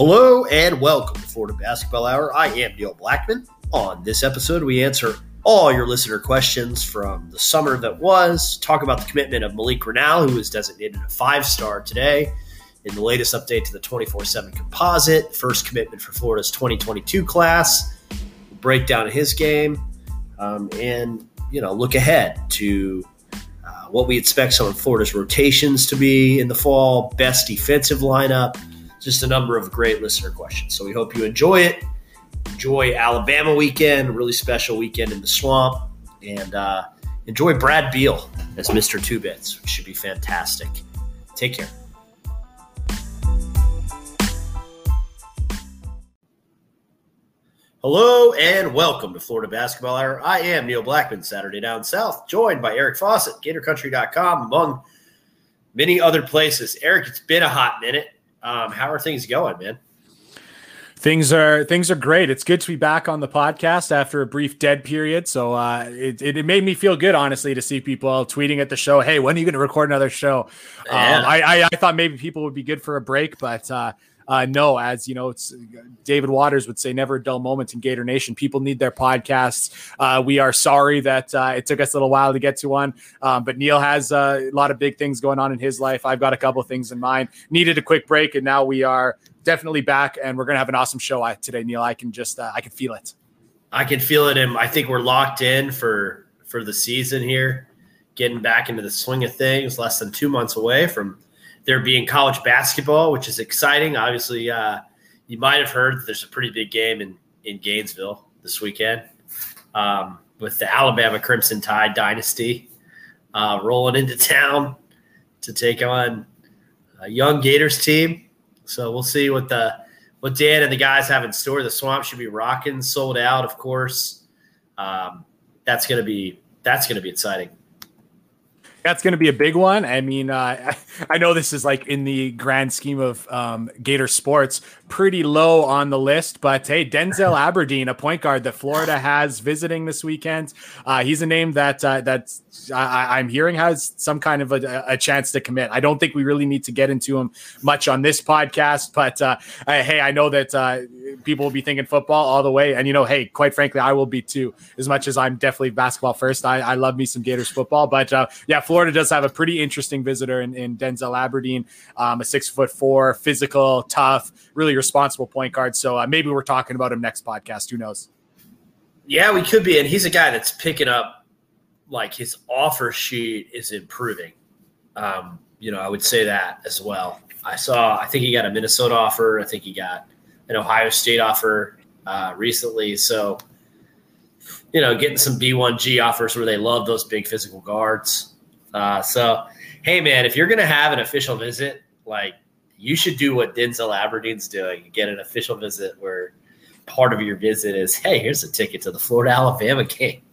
Hello and welcome to Florida Basketball Hour. I am Neil Blackman. On this episode, we answer all your listener questions from the summer that was, talk about the commitment of Malik Reneau, who was designated a five star today in the latest update to the 24 7 composite, first commitment for Florida's 2022 class, breakdown of his game, um, and you know look ahead to uh, what we expect some of Florida's rotations to be in the fall, best defensive lineup, just a number of great listener questions. So we hope you enjoy it enjoy Alabama weekend, really special weekend in the swamp, and uh, enjoy Brad Beal as Mr. Two Bits, which should be fantastic. Take care. Hello and welcome to Florida Basketball Hour. I am Neil Blackman, Saturday Down South, joined by Eric Fawcett, GatorCountry.com, among many other places. Eric, it's been a hot minute. Um, how are things going, man? Things are things are great. It's good to be back on the podcast after a brief dead period. So uh, it, it, made me feel good, honestly, to see people tweeting at the show. Hey, when are you going to record another show? Yeah. Um, I, I, I thought maybe people would be good for a break, but uh, uh, no, as you know, it's David Waters would say, never a dull moment in Gator Nation. People need their podcasts. Uh, we are sorry that uh, it took us a little while to get to one, um, but Neil has uh, a lot of big things going on in his life. I've got a couple of things in mind. Needed a quick break, and now we are definitely back, and we're gonna have an awesome show today, Neil. I can just uh, I can feel it. I can feel it, and I think we're locked in for for the season here. Getting back into the swing of things, less than two months away from there being college basketball, which is exciting. Obviously, uh, you might have heard there's a pretty big game in in Gainesville this weekend um, with the Alabama Crimson Tide dynasty uh, rolling into town to take on a young Gators team so we'll see what the what Dan and the guys have in store. The swamp should be rocking, sold out, of course. Um, that's gonna be that's gonna be exciting. That's going to be a big one. I mean, uh, I know this is like in the grand scheme of um, Gator sports, pretty low on the list. But hey, Denzel Aberdeen, a point guard that Florida has visiting this weekend, uh, he's a name that uh, that's I, am hearing has some kind of a, a, chance to commit. I don't think we really need to get into him much on this podcast, but uh, hey, I know that uh, people will be thinking football all the way, and you know, hey, quite frankly, I will be too. As much as I'm definitely basketball first, I, I love me some Gators football, but uh, yeah, Florida does have a pretty interesting visitor in, in Denzel Aberdeen, um, a six foot four, physical, tough, really responsible point guard. So uh, maybe we're talking about him next podcast. Who knows? Yeah, we could be, and he's a guy that's picking up like his offer sheet is improving. Um, you know, I would say that as well. I saw, I think he got a Minnesota offer. I think he got an Ohio State offer uh, recently. So, you know, getting some B1G offers where they love those big physical guards. Uh, so, hey, man, if you're going to have an official visit, like you should do what Denzel Aberdeen's doing. Get an official visit where part of your visit is, hey, here's a ticket to the Florida Alabama game.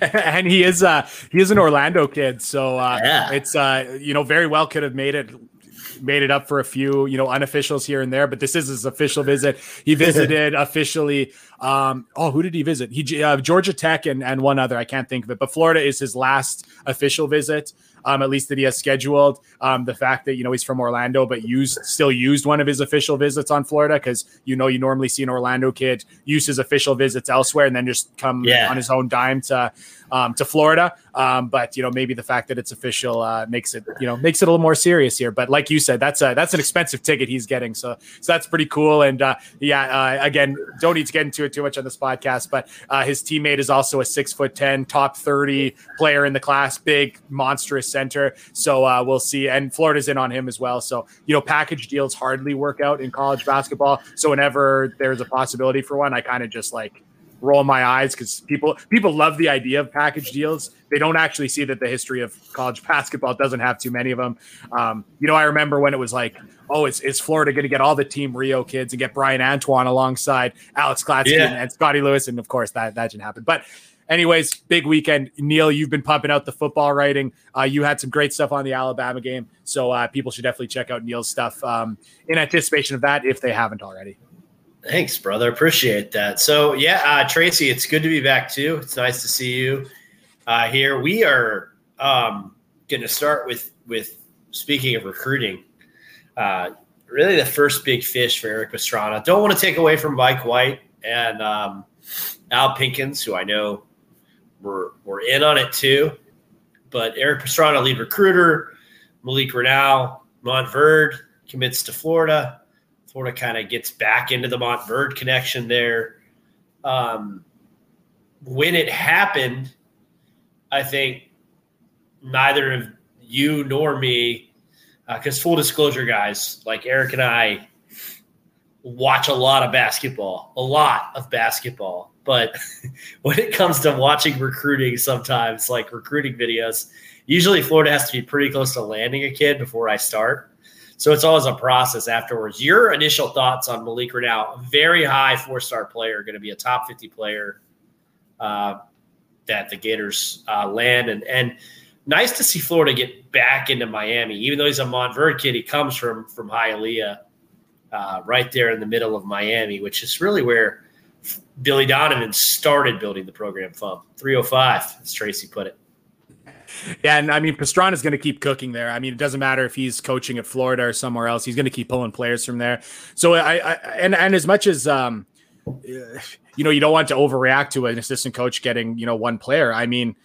and he is uh he is an Orlando kid, so uh, yeah. it's uh you know very well could have made it made it up for a few you know unofficials here and there, but this is his official visit. He visited officially. Um, oh, who did he visit? He uh, Georgia Tech and and one other I can't think of it, but Florida is his last official visit um, at least that he has scheduled. Um, the fact that you know he's from Orlando, but used still used one of his official visits on Florida because you know you normally see an Orlando kid use his official visits elsewhere and then just come yeah. on his own dime to um, to Florida. Um, but you know maybe the fact that it's official uh, makes it you know makes it a little more serious here. But like you said, that's a that's an expensive ticket he's getting, so so that's pretty cool. And uh, yeah, uh, again, don't need to get into it too much on this podcast, but uh, his teammate is also a six foot ten, top thirty player in the class, big, monstrous center. So uh, we'll see. And Florida's in on him as well. So, you know, package deals hardly work out in college basketball. So whenever there's a possibility for one, I kind of just like roll my eyes because people people love the idea of package deals. They don't actually see that the history of college basketball doesn't have too many of them. Um, you know, I remember when it was like, oh, is, is Florida going to get all the Team Rio kids and get Brian Antoine alongside Alex Klatsky yeah. and, and Scottie Lewis? And of course, that that didn't happen. But anyways, big weekend. Neil, you've been pumping out the football writing. Uh, you had some great stuff on the Alabama game. So uh, people should definitely check out Neil's stuff um, in anticipation of that if they haven't already. Thanks, brother. Appreciate that. So, yeah, uh, Tracy, it's good to be back too. It's nice to see you uh, here. We are um, going to start with with speaking of recruiting. Uh, really the first big fish for Eric Pastrana. Don't want to take away from Mike White and um, Al Pinkins, who I know were were in on it too. But Eric Pastrana, lead recruiter, Malik Reneau, Montverde commits to Florida. Florida kind of gets back into the Montverde connection there. Um, when it happened, I think neither of you nor me, because uh, full disclosure, guys, like Eric and I watch a lot of basketball, a lot of basketball. But when it comes to watching recruiting, sometimes like recruiting videos, usually Florida has to be pretty close to landing a kid before I start. So it's always a process afterwards. Your initial thoughts on Malik Reneau, very high four star player, going to be a top 50 player uh, that the Gators uh, land. And, and nice to see Florida get back into Miami. Even though he's a Montverde kid, he comes from, from Hialeah, uh, right there in the middle of Miami, which is really where Billy Donovan started building the program from. 305, as Tracy put it. Yeah, and I mean Pastrana is going to keep cooking there. I mean, it doesn't matter if he's coaching at Florida or somewhere else; he's going to keep pulling players from there. So I, I and and as much as um, you know, you don't want to overreact to an assistant coach getting you know one player. I mean,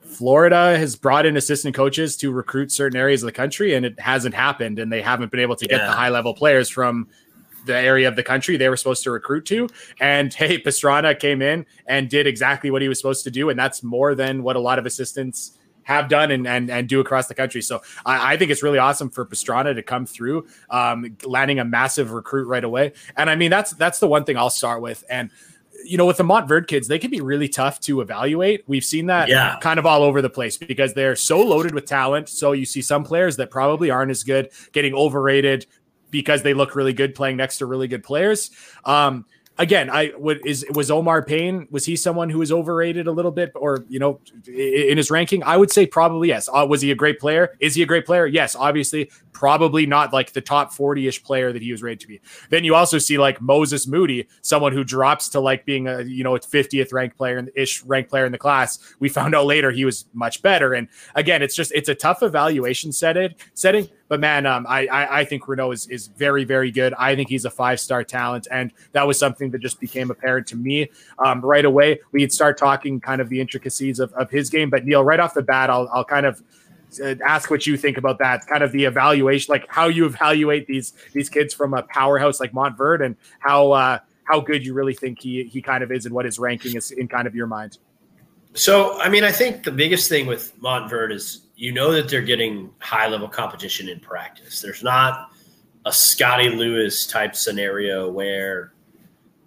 Florida has brought in assistant coaches to recruit certain areas of the country, and it hasn't happened, and they haven't been able to get yeah. the high level players from the area of the country they were supposed to recruit to. And hey, Pastrana came in and did exactly what he was supposed to do, and that's more than what a lot of assistants have done and and, and do across the country. So I, I think it's really awesome for Pastrana to come through, um, landing a massive recruit right away. And I mean that's that's the one thing I'll start with. And you know, with the Montverde kids, they can be really tough to evaluate. We've seen that yeah. kind of all over the place because they're so loaded with talent. So you see some players that probably aren't as good getting overrated because they look really good playing next to really good players. Um, again, I would is was Omar Payne was he someone who was overrated a little bit, or you know, in his ranking? I would say probably yes. Uh, was he a great player? Is he a great player? Yes, obviously, probably not like the top forty ish player that he was rated to be. Then you also see like Moses Moody, someone who drops to like being a you know fiftieth ranked player ish ranked player in the class. We found out later he was much better. And again, it's just it's a tough evaluation setting setting but man, um, I, I, I think Reneau is is very very good. I think he's a five star talent, and that was something that just became apparent to me um, right away. We'd start talking kind of the intricacies of, of his game, but Neil, right off the bat, I'll I'll kind of uh, ask what you think about that kind of the evaluation like how you evaluate these these kids from a powerhouse like montverde and how uh how good you really think he he kind of is and what his ranking is in kind of your mind so i mean i think the biggest thing with montverde is you know that they're getting high level competition in practice. There's not a Scottie Lewis type scenario where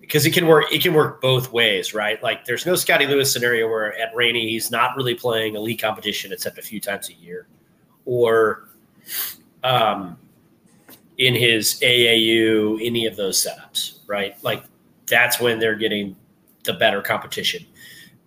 because it can work it can work both ways, right? Like there's no Scottie Lewis scenario where at Ranney he's not really playing elite competition except a few times a year. Or um in his AAU, any of those setups, right? Like that's when they're getting the better competition.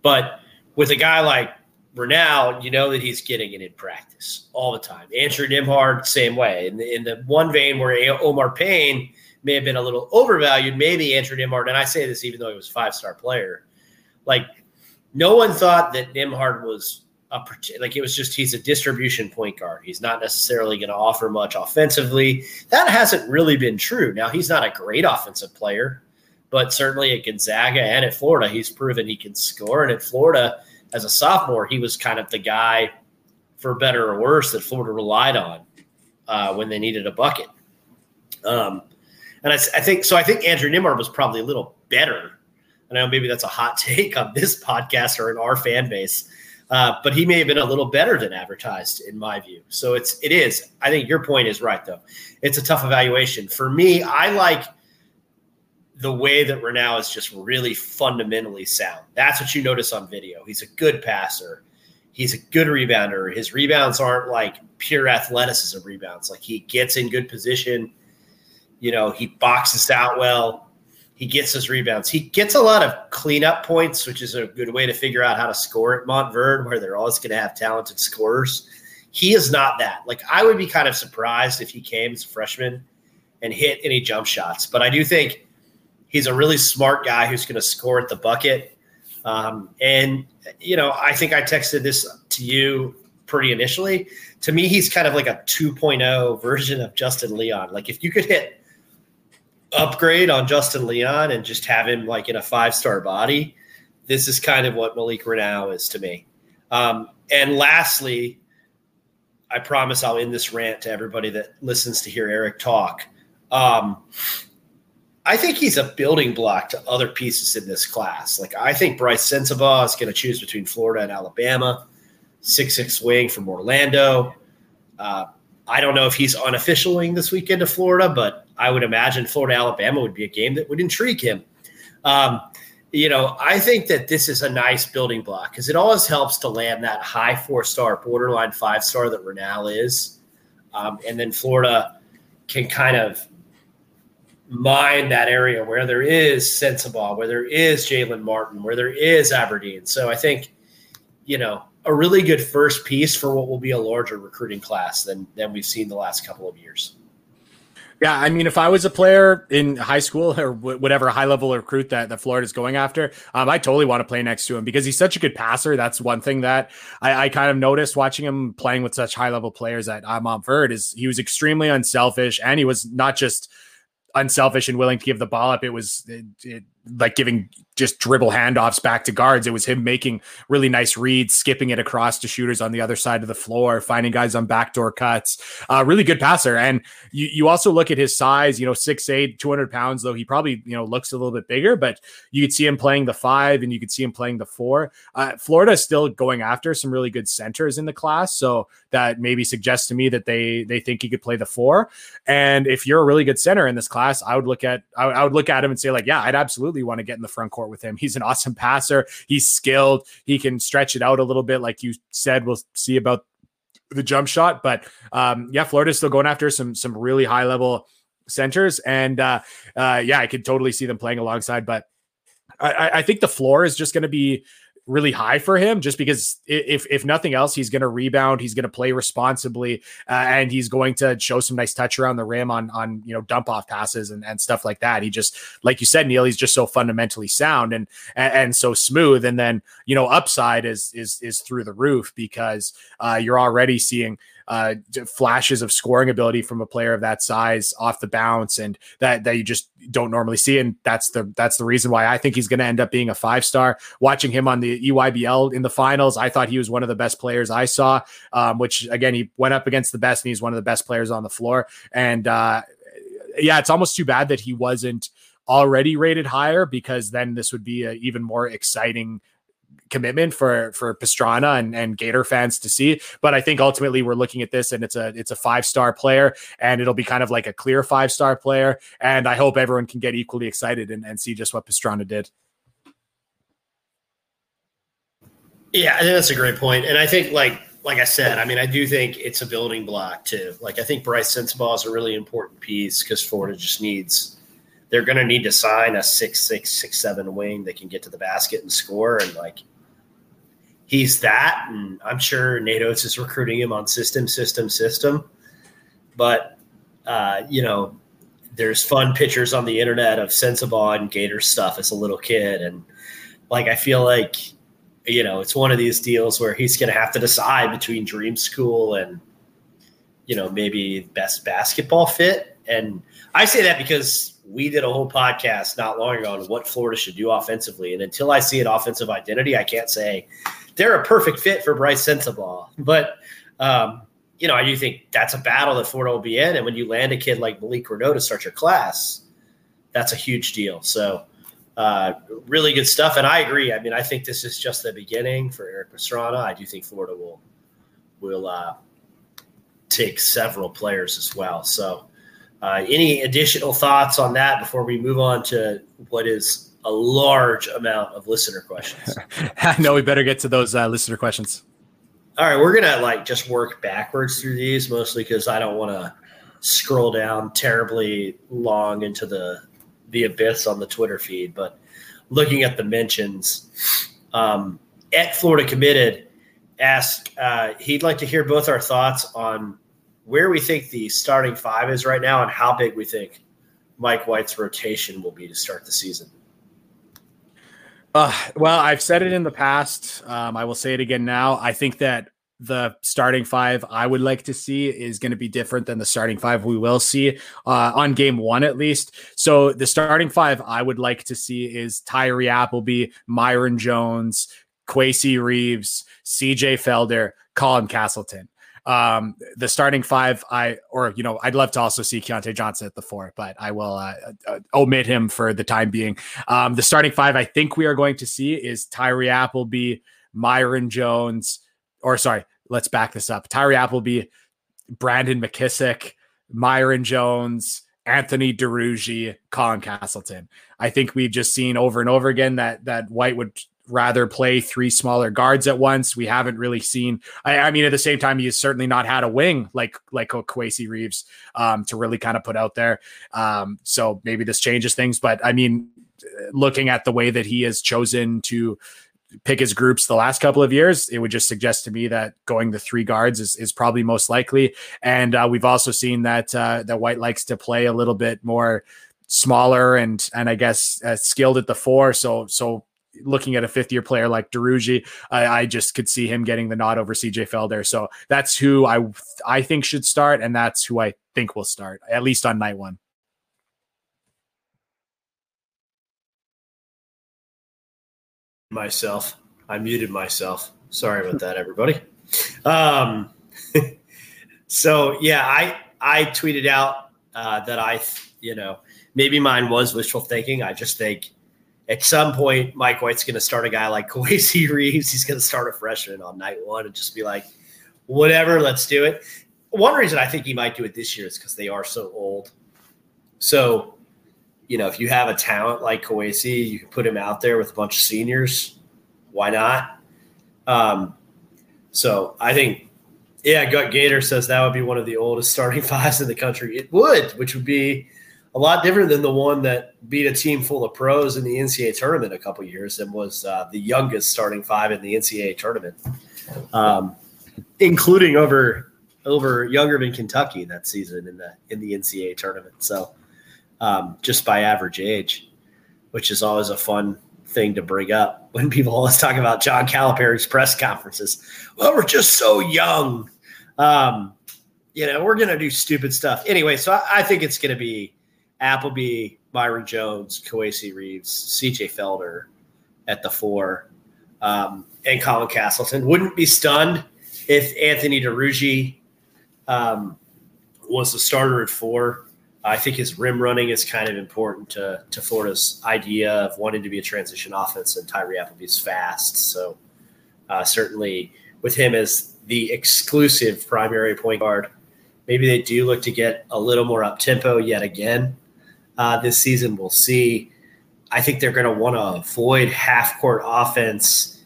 But with a guy like Reneau, you know that he's getting it in practice all the time. Andrew Nembhard, same way. In the, in the one vein where Omar Payne may have been a little overvalued, maybe Andrew Nembhard, and I say this even though he was a five star player, like no one thought that Nembhard was a like it was just he's a distribution point guard. He's not necessarily going to offer much offensively. That hasn't really been true. Now he's not a great offensive player, but certainly at Gonzaga and at Florida, he's proven he can score. And at Florida as a sophomore, he was kind of the guy, for better or worse, that Florida relied on uh, when they needed a bucket. Um, and I, I, think so. I think Andrew Nembhard was probably a little better. I know maybe that's a hot take on this podcast or in our fan base, uh, but he may have been a little better than advertised in my view. So it's it is. I think your point is right though. It's a tough evaluation for me. I like the way that Reneau is just really fundamentally sound. That's what you notice on video. He's a good passer. He's a good rebounder. His rebounds aren't like pure athleticism rebounds. Like he gets in good position. You know, he boxes out well. He gets his rebounds. He gets a lot of cleanup points, which is a good way to figure out how to score at Montverde, where they're always going to have talented scorers. He is not that. Like I would be kind of surprised if he came as a freshman and hit any jump shots. But I do think He's a really smart guy who's going to score at the bucket. Um, and, you know, I think I texted this to you pretty initially. To me, he's kind of like a 2.0 version of Justin Leon. Like if you could hit upgrade on Justin Leon and just have him like in a five star body, this is kind of what Malik Reneau is to me. Um, and lastly, I promise I'll end this rant to everybody that listens to hear Eric talk. Um, I think he's a building block to other pieces in this class. Like I think Bryce Sensabaugh is going to choose between Florida and Alabama, six six wing from Orlando. Uh, I don't know if he's unofficialing this weekend to Florida, but I would imagine Florida Alabama would be a game that would intrigue him. Um, you know, I think that this is a nice building block because it always helps to land that high four star, borderline five star that Reneau is. Um, and then Florida can kind of mine that area where there is Sensabaugh, where there is Jalen Martin, where there is Aberdeen. So I think, you know, a really good first piece for what will be a larger recruiting class than than we've seen the last couple of years. Yeah, I mean, if I was a player in high school or whatever high level recruit that, that Florida's going after, um, I totally want to play next to him because he's such a good passer. That's one thing that I, I kind of noticed watching him playing with such high level players at uh, Montverde is he was extremely unselfish and he was not just unselfish and willing to give the ball up. It was it, it, like giving just dribble handoffs back to guards. It was him making really nice reads, skipping it across to shooters on the other side of the floor, finding guys on backdoor cuts. Uh, really good passer. And you, you also look at his size, you know, 6'8, 200 pounds, though he probably, you know, looks a little bit bigger, but you could see him playing the five and you could see him playing the four. Uh, Florida is still going after some really good centers in the class. So that maybe suggests to me that they, they think he could play the four. And if you're a really good center in this class, I would look at, I, I would look at him and say like, yeah, I'd absolutely want to get in the front court with him. He's an awesome passer. He's skilled. He can stretch it out a little bit, like you said. We'll see about the jump shot, but um, yeah, Florida's still going after some some really high level centers, and uh, uh, yeah, I could totally see them playing alongside. But I, I think the floor is just going to be really high for him just because if if nothing else he's going to rebound he's going to play responsibly uh, and he's going to show some nice touch around the rim on on you know dump off passes and, and stuff like that. He just like you said Neil he's just so fundamentally sound and, and and, so smooth. And then you know upside is is is through the roof because uh, you're already seeing uh, flashes of scoring ability from a player of that size off the bounce, and that that you just don't normally see. And that's the that's the reason why I think he's going to end up being a five star. Watching him on the EYBL in the finals, I thought he was one of the best players I saw. Um, which again, he went up against the best, and he's one of the best players on the floor. And uh, yeah, it's almost too bad that he wasn't already rated higher because then this would be an even more exciting commitment for for Pastrana and, and Gator fans to see. But I think ultimately we're looking at this and it's a it's a five star player and it'll be kind of like a clear five star player. And I hope everyone can get equally excited and, and see just what Pastrana did. Yeah, I think that's a great point. And I think like like I said, I mean, I do think it's a building block too. Like I think Bryce Sensabaugh is a really important piece because Florida just needs they're going to need to sign a six six six seven wing that can get to the basket and score and like he's that, and I'm sure Nate Oats is recruiting him on system, system, system. But uh, you know, there's fun pictures on the internet of Sensabaugh and Gator stuff as a little kid, and like I feel like you know it's one of these deals where he's going to have to decide between dream school and you know maybe best basketball fit. And I say that because we did a whole podcast not long ago on what Florida should do offensively, and until I see an offensive identity, I can't say they're a perfect fit for Bryce Sensabaugh. But um, you know, I do think that's a battle that Florida will be in. And when you land a kid like Malik Reneau to start your class, that's a huge deal. So uh, really good stuff. And I agree. I mean, I think this is just the beginning for Eric Pastrana. I do think Florida will will uh, take several players as well. So uh, any additional thoughts on that before we move on to what is a large amount of listener questions. I know we better get to those uh, listener questions. All right, we're gonna like just work backwards through these mostly because I don't want to scroll down terribly long into the the abyss on the Twitter feed. But looking at the mentions, um, at Florida committed asked uh, he'd like to hear both our thoughts on where we think the starting five is right now and how big we think Mike White's rotation will be to start the season. Uh, well, I've said it in the past. Um, I will say it again now. I think that the starting five I would like to see is going to be different than the starting five we will see uh, on game one, at least. So, the starting five I would like to see is Tyree Appleby, Myreon Jones, Kowacie Reeves, CJ Felder, Colin Castleton. Um, the starting five, I or you know, I'd love to also see Keyontae Johnson at the four, but I will uh, uh, omit him for the time being. Um, the starting five, I think we are going to see is Tyree Appleby, Myreon Jones, or sorry, let's back this up. Tyree Appleby, Brandon McKissic, Myreon Jones, Anthony Duruji, Colin Castleton. I think we've just seen over and over again that that White would rather play three smaller guards at once. We haven't really seen. I, I mean, at the same time, he's certainly not had a wing like like Kowacie Reeves um, to really kind of put out there. Um, so maybe this changes things. But I mean, looking at the way that he has chosen to pick his groups the last couple of years, it would just suggest to me that going the three guards is, is probably most likely. And uh, we've also seen that uh, that White likes to play a little bit more smaller and and I guess uh, skilled at the four. So so looking at a fifth year player like Duruji, I, I, just could see him getting the nod over CJ Felder. So that's who I I think should start, and that's who I think will start at least on night one. Myself, I muted myself. Sorry about that, everybody. Um, so yeah, I I tweeted out uh, that I you know maybe mine was wishful thinking. I just think at some point, Mike White's going to start a guy like Kowacie Reeves. He's going to start a freshman on night one and just be like, whatever, let's do it. One reason I think he might do it this year is because they are so old. So, you know, if you have a talent like Kowacie, you can put him out there with a bunch of seniors. Why not? Um, so I think, yeah, Gut Gator says that would be one of the oldest starting fives in the country. It would, which would be a lot different than the one that beat a team full of pros in the NCAA tournament a couple years and was uh, the youngest starting five in the NCAA tournament, um, including over over younger than Kentucky that season in the in the NCAA tournament. So um, just by average age, which is always a fun thing to bring up when people always talk about John Calipari's press conferences. Well, we're just so young. Um, you know, we're to do stupid stuff anyway. So I, I think it's to be Appleby, Myreon Jones, Kowacie Reeves, CJ Felder at the four, um, and Colin Castleton. Wouldn't be stunned if Anthony Duruji um, was the starter at four. I think his rim running is kind of important to, to Florida's idea of wanting to be a transition offense, and Tyree Appleby's fast. So, uh, certainly with him as the exclusive primary point guard, maybe they do look to get a little more up tempo yet again uh, this season. We'll see. I think they're going to want to avoid half court offense,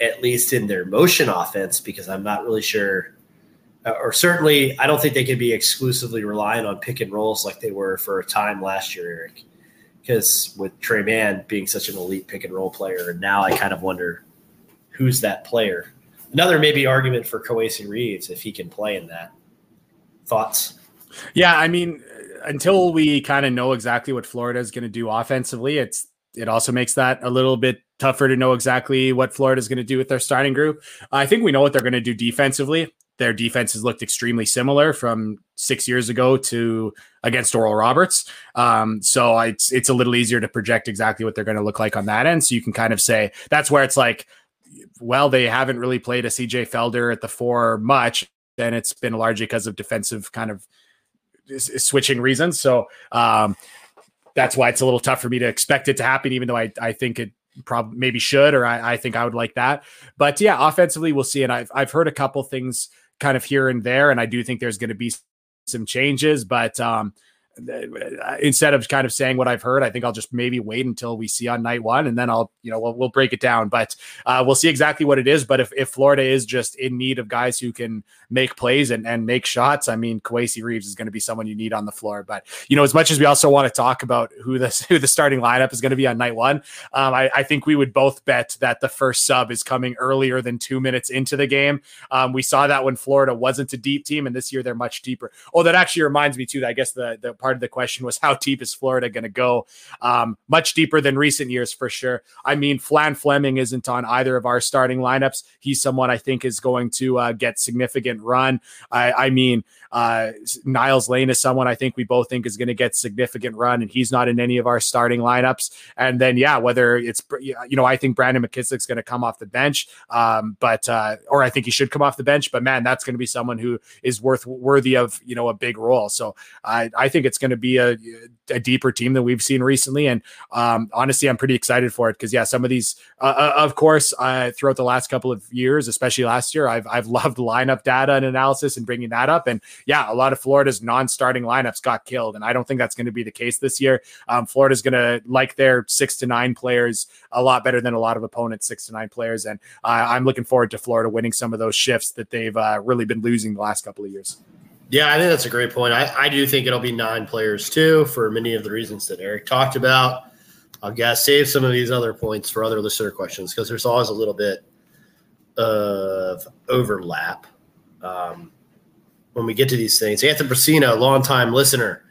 at least in their motion offense, because I'm not really sure, uh, or certainly I don't think they can be exclusively relying on pick and rolls like they were for a time last year, Eric. Because with Tre Mann being such an elite pick and roll player, now I kind of wonder who's that player. Another maybe argument for Kowacie Reeves if he can play in that. Thoughts? Yeah, I mean, until we kind of know exactly what Florida is going to do offensively, it's it also makes that a little bit tougher to know exactly what Florida is going to do with their starting group. I think we know what they're going to do defensively. Their defense has looked extremely similar from six years ago to against Oral Roberts. Um, so it's it's a little easier to project exactly what they're going to look like on that end. So you can kind of say that's where it's like, well, they haven't really played a CJ Felder at the four much, and it's been largely because of defensive kind of switching reasons. So um, that's why it's a little tough for me to expect it to happen, even though I, I think it probably maybe should, or I, I think I would like that. But yeah, offensively, we'll see. And I've, I've heard a couple things kind of here and there, and I do think there's going to be some changes, but um, instead of kind of saying what I've heard, I think I'll just maybe wait until we see on night one, and then I'll you know we'll, we'll break it down. But uh, we'll see exactly what it is. But if, if Florida is just in need of guys who can make plays and, and make shots, I mean, Kowacie Reeves is going to be someone you need on the floor. But you know, as much as we also want to talk about who the who the starting lineup is going to be on night one, um, I, I, think we would both bet that the first sub is coming earlier than two minutes into the game. Um, we saw that when Florida wasn't a deep team, and this year they're much deeper. Oh, that actually reminds me too. That I guess the the part of the question was how deep is Florida going to go? Um, much deeper than recent years for sure. I mean, Flan Fleming isn't on either of our starting lineups. He's someone I think is going to uh, get significant run. I, I mean, uh, Niles Lane is someone I think we both think is going to get significant run, and he's not in any of our starting lineups. And then, yeah, whether it's you know, I think Brandon McKissic's going to come off the bench, um, but uh, or I think he should come off the bench. But man, that's going to be someone who is worth worthy of you know a big role. So I I think it's going to be a, a deeper team than we've seen recently, and um, honestly, I'm pretty excited for it because yeah, some of these, uh, uh, of course, uh, throughout the last couple of years, especially last year, I've I've loved lineup data and analysis and bringing that up, and yeah, a lot of Florida's non-starting lineups got killed, and I don't think that's going to be the case this year. Um, Florida's going to like their six to nine players a lot better than a lot of opponents' six to nine players, and uh, I'm looking forward to Florida winning some of those shifts that they've uh, really been losing the last couple of years. Yeah, I think that's a great point. I, I do think it'll be nine players too, for many of the reasons that Eric talked about. I'll guess save some of these other points for other listener questions because there's always a little bit of overlap. Um, when we get to these things. Anthony Brasino, longtime listener,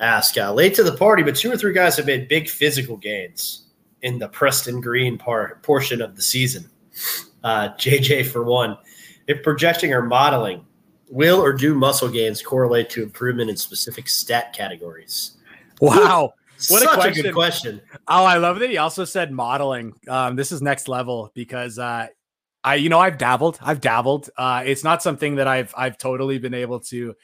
asked, uh, late to the party, but two or three guys have made big physical gains in the Preston Green part portion of the season. Uh, JJ, for one, if projecting or modeling, will or do muscle gains correlate to improvement in specific stat categories? Wow. What Such a, question. a good question. Oh, I love that he also said modeling. Um, this is next level because uh, I, you know, I've dabbled. I've dabbled. Uh, it's not something that I've I've totally been able to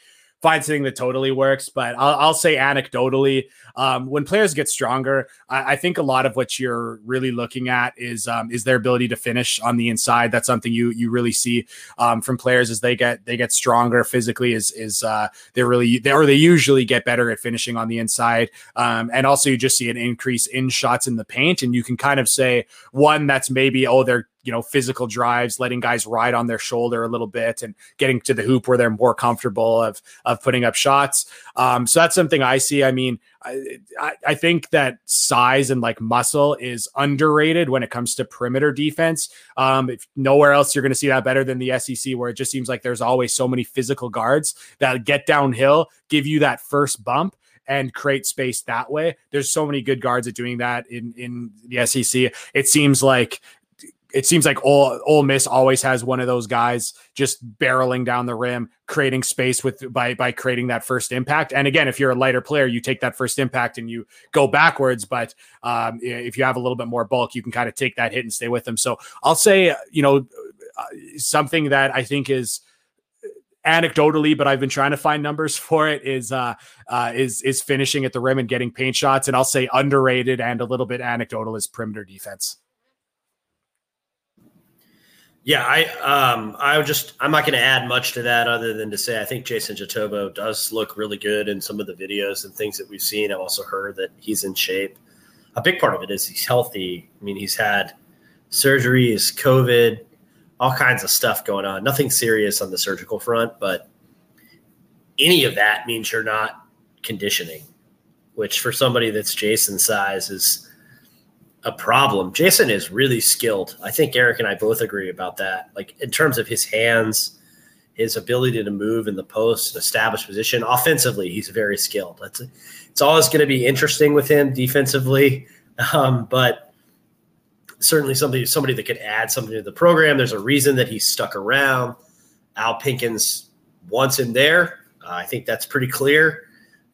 find something that totally works. But I'll, I'll say anecdotally, um, when players get stronger, I, I, think a lot of what you're really looking at is um, is their ability to finish on the inside. That's something you you really see um, from players as they get they get stronger physically. Is is uh, they really they or they usually get better at finishing on the inside. Um, and also you just see an increase in shots in the paint, and you can kind of say one that's maybe oh they're you know physical drives, letting guys ride on their shoulder a little bit and getting to the hoop where they're more comfortable of of putting up shots. Um, so that's something I see. I mean, I, I think that size and like muscle is underrated when it comes to perimeter defense. Um, if nowhere else you're going to see that better than the SEC, where it just seems like there's always so many physical guards that get downhill, give you that first bump and create space that way. There's so many good guards at doing that in in the SEC. It seems like it seems like Ole, Ole Miss always has one of those guys just barreling down the rim, creating space with by by creating that first impact. And again, if you're a lighter player, you take that first impact and you go backwards. But um, if you have a little bit more bulk, you can kind of take that hit and stay with them. So I'll say, you know, uh, something that I think is anecdotally, but I've been trying to find numbers for it is uh, uh, is is finishing at the rim and getting paint shots. And I'll say underrated and a little bit anecdotal is perimeter defense. Yeah, I um I just I'm not going to add much to that other than to say I think Jason Jitoboh does look really good in some of the videos and things that we've seen. I've also heard that he's in shape. A big part of it is he's healthy. I mean, he's had surgeries, COVID, all kinds of stuff going on. Nothing serious on the surgical front, but any of that means you're not conditioning, which for somebody that's Jason's size is a problem. Jason is really skilled. I think Eric and I both agree about that. Like in terms of his hands, his ability to move in the post, establish position. Offensively, he's very skilled. It's it's always going to be interesting with him defensively, um, but certainly somebody somebody that could add something to the program. There's a reason that he's stuck around. Al Pinkins wants him there. Uh, I think that's pretty clear.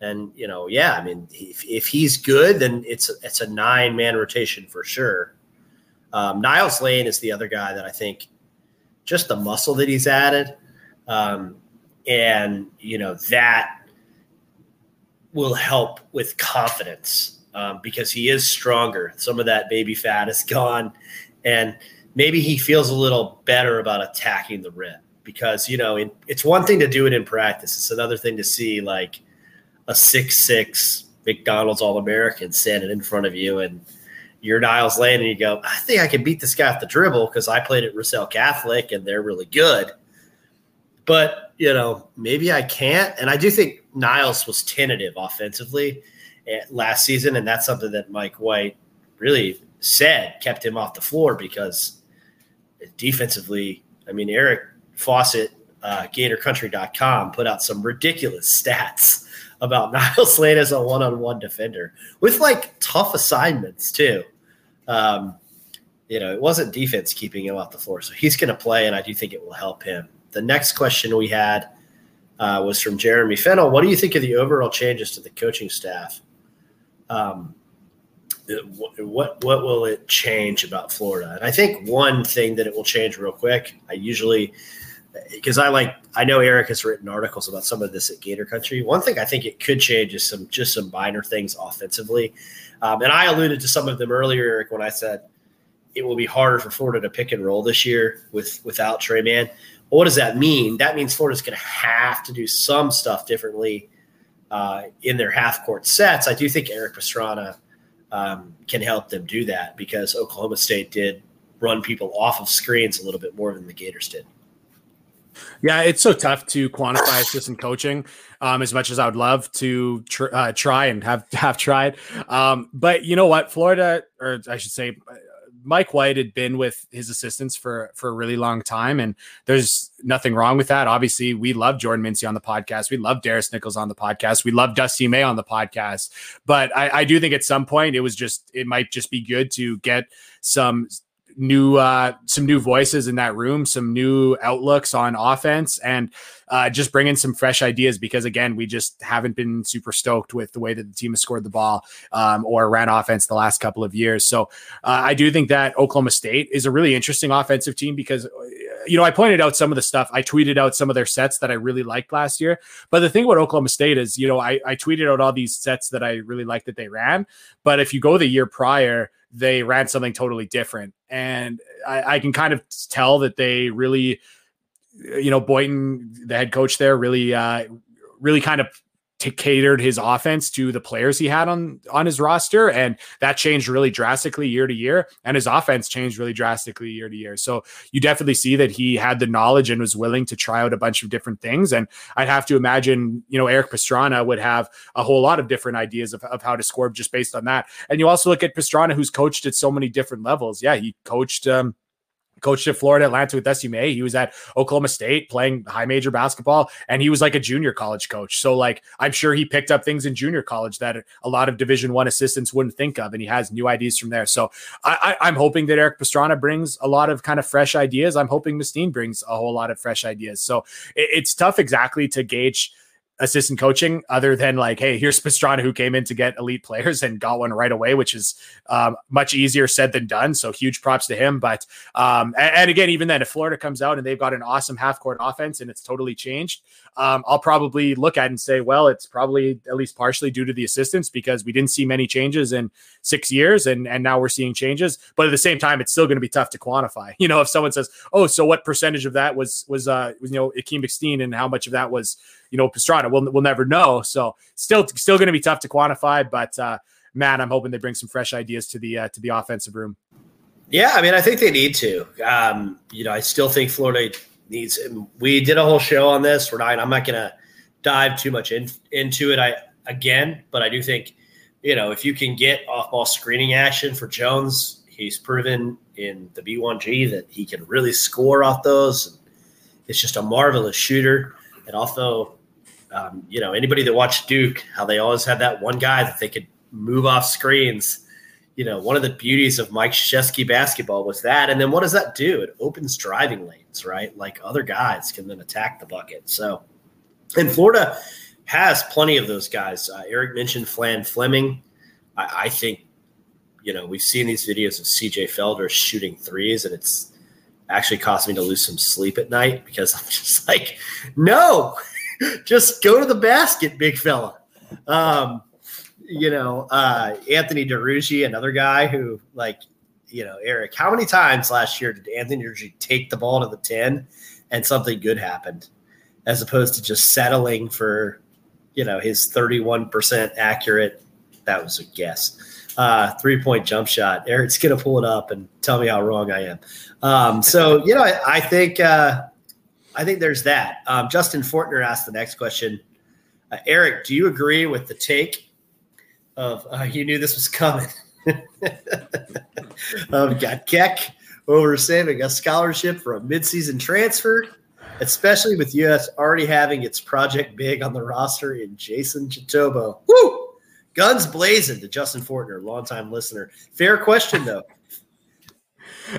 And you know, yeah, I mean, if, if he's good, then it's it's a nine man rotation for sure. Um, Niles Lane is the other guy that I think just the muscle that he's added, um, and you know that will help with confidence um, because he is stronger. Some of that baby fat is gone, and maybe he feels a little better about attacking the rim because you know in, it's one thing to do it in practice; it's another thing to see like a six six McDonald's All American standing in front of you and you're Niles Lane and you go, I think I can beat this guy at the dribble because I played at Russell Catholic and they're really good. But, you know, maybe I can't. And I do think Niles was tentative offensively eh, last season. And that's something that Mike White really said kept him off the floor because defensively, I mean, Eric Fawcett, uh, GatorCountry.com put out some ridiculous stats about Niles Lane as a one-on-one defender with like tough assignments too. Um, you know, it wasn't defense keeping him off the floor, so he's going to play, and I do think it will help him. The next question we had uh, was from Jeremy Fennell. What do you think of the overall changes to the coaching staff? Um, what what will it change about Florida? And I think one thing that it will change real quick. I usually because I like I know Eric has written articles about some of this at Gator Country. One thing I think it could change is some just some minor things offensively, um, and I alluded to some of them earlier, Eric, when I said it will be harder for Florida to pick and roll this year with without Tre Mann. Well, what does that mean? That means Florida's going to have to do some stuff differently uh, in their half court sets. I do think Eric Pastrana um, can help them do that because Oklahoma State did run people off of screens a little bit more than the Gators did. Yeah, it's so tough to quantify assistant coaching. Um, as much as I would love to tr- uh, try and have have tried, um, but you know what, Florida, or I should say, Mike White had been with his assistants for for a really long time, and there's nothing wrong with that. Obviously, we love Jordan Mincy on the podcast. We love Darris Nichols on the podcast. We love Dusty May on the podcast. But I, I do think at some point it was just it might just be good to get some new uh, some new voices in that room, some new outlooks on offense, and uh, just bring in some fresh ideas. Because again, we just haven't been super stoked with the way that the team has scored the ball um, or ran offense the last couple of years. So uh, I do think that Oklahoma State is a really interesting offensive team because you know I pointed out some of the stuff. I tweeted out some of their sets that I really liked last year. But the thing about Oklahoma State is, you know, I, I tweeted out all these sets that I really liked that they ran. But if you go the year prior they ran something totally different. And I, I can kind of tell that they really, you know, Boynton, the head coach there, really, uh, really kind of to catered his offense to the players he had on on his roster. And that changed really drastically year to year. And his offense changed really drastically year to year. So you definitely see that he had the knowledge and was willing to try out a bunch of different things. And i'd have to imagine you know eric pastrana would have a whole lot of different ideas of, of how to score just based on that. And you also look at pastrana who's coached at so many different levels. Yeah he coached um, coached at Florida Atlantic with SMA. He was at Oklahoma State playing high major basketball, and he was like a junior college coach. So like I'm sure he picked up things in junior college that a lot of Division One assistants wouldn't think of, and he has new ideas from there. So I, I, am hoping that Eric Pastrana brings a lot of kind of fresh ideas. I'm hoping Miskdeen brings a whole lot of fresh ideas. So it, it's tough exactly to gauge assistant coaching other than like, hey, here's Pastrana who came in to get elite players and got one right away, which is um, much easier said than done. So huge props to him. But um, and, and, again, even then, if Florida comes out and they've got an awesome half court offense and it's totally changed, um, I'll probably look at and say, well, it's probably at least partially due to the assistants because we didn't see many changes in six years and and now we're seeing changes. But at the same time, it's still going to be tough to quantify. You know, if someone says, oh, so what percentage of that was was uh you know Akeem Miskdeen and how much of that was you know Pastrana. We'll we'll never know. So still still going to be tough to quantify. But uh, man, I'm hoping they bring some fresh ideas to the uh, to the offensive room. Yeah, I mean, I think they need to. Um, you know, I still think Florida needs. We did a whole show on this. We're not. I'm not to dive too much in, into it. I again, but I do think you know if you can get off ball screening action for Jones, he's proven in the B1G that he can really score off those. It's just a marvelous shooter. And also, um, you know, anybody that watched Duke, how they always had that one guy that they could move off screens. You know, one of the beauties of Mike Krzyzewski basketball was that. And then what does that do? It opens driving lanes, right? Like other guys can then attack the bucket. So, and Florida has plenty of those guys. Uh, Eric mentioned Flan Fleming. I, I think, you know, we've seen these videos of CJ Felder shooting threes, and it's actually caused me to lose some sleep at night because I'm just like, no, just go to the basket, big fella. Um, you know, uh, Anthony Duruji, another guy who, like, you know, Eric, how many times last year did Anthony Duruji take the ball to the 10 and something good happened as opposed to just settling for, you know, his 31% accurate, that was a guess, uh, three point jump shot. Eric's going to pull it up and tell me how wrong I am. Um, so, you know, I, I think, uh, I think there's that. Um, Justin Fortner asked the next question. Uh, Eric, do you agree with the take of uh, you knew this was coming? um, got Keck over saving a scholarship for a midseason transfer. especially with US already having its project big on the roster in Jason Jitoboh. Woo! Guns blazing to Justin Fortner, longtime listener. Fair question though.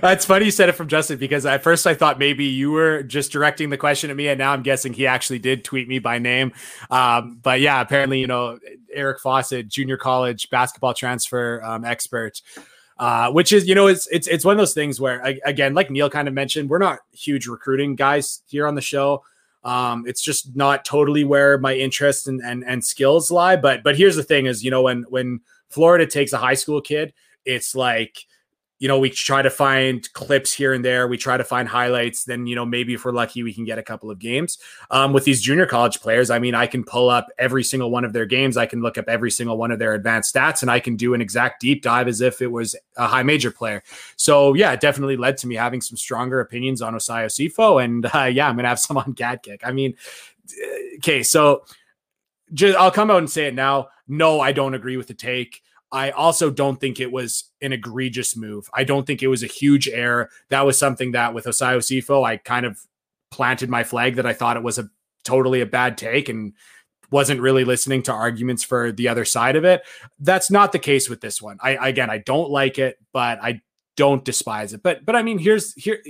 It's funny you said it from Justin because at first I thought maybe you were just directing the question at me, and now I'm guessing he actually did tweet me by name. Um, but yeah, apparently, you know, Eric Fawcett, junior college basketball transfer um, expert. Uh, which is, you know, it's it's it's one of those things where, again, like Neil kind of mentioned, we're not huge recruiting guys here on the show. Um, it's just not totally where my interests and, and and skills lie. But but here's the thing: is you know when when Florida takes a high school kid, it's like you know, we try to find clips here and there. We try to find highlights. Then, you know, maybe if we're lucky, we can get a couple of games. Um, with these junior college players, I mean, I can pull up every single one of their games. I can look up every single one of their advanced stats and I can do an exact deep dive as if it was a high major player. So, yeah, it definitely led to me having some stronger opinions on Osayi Osifo. And uh, yeah, I'm going to have some on Gatkick. I mean, okay, so just, I'll come out and say it now. No, I don't agree with the take. I also don't think it was an egregious move. I don't think it was a huge error. That was something that with Osayi Osifo, I kind of planted my flag that I thought it was a totally a bad take and wasn't really listening to arguments for the other side of it. That's not the case with this one. I again, I don't like it, but I don't despise it. But but I mean, here's here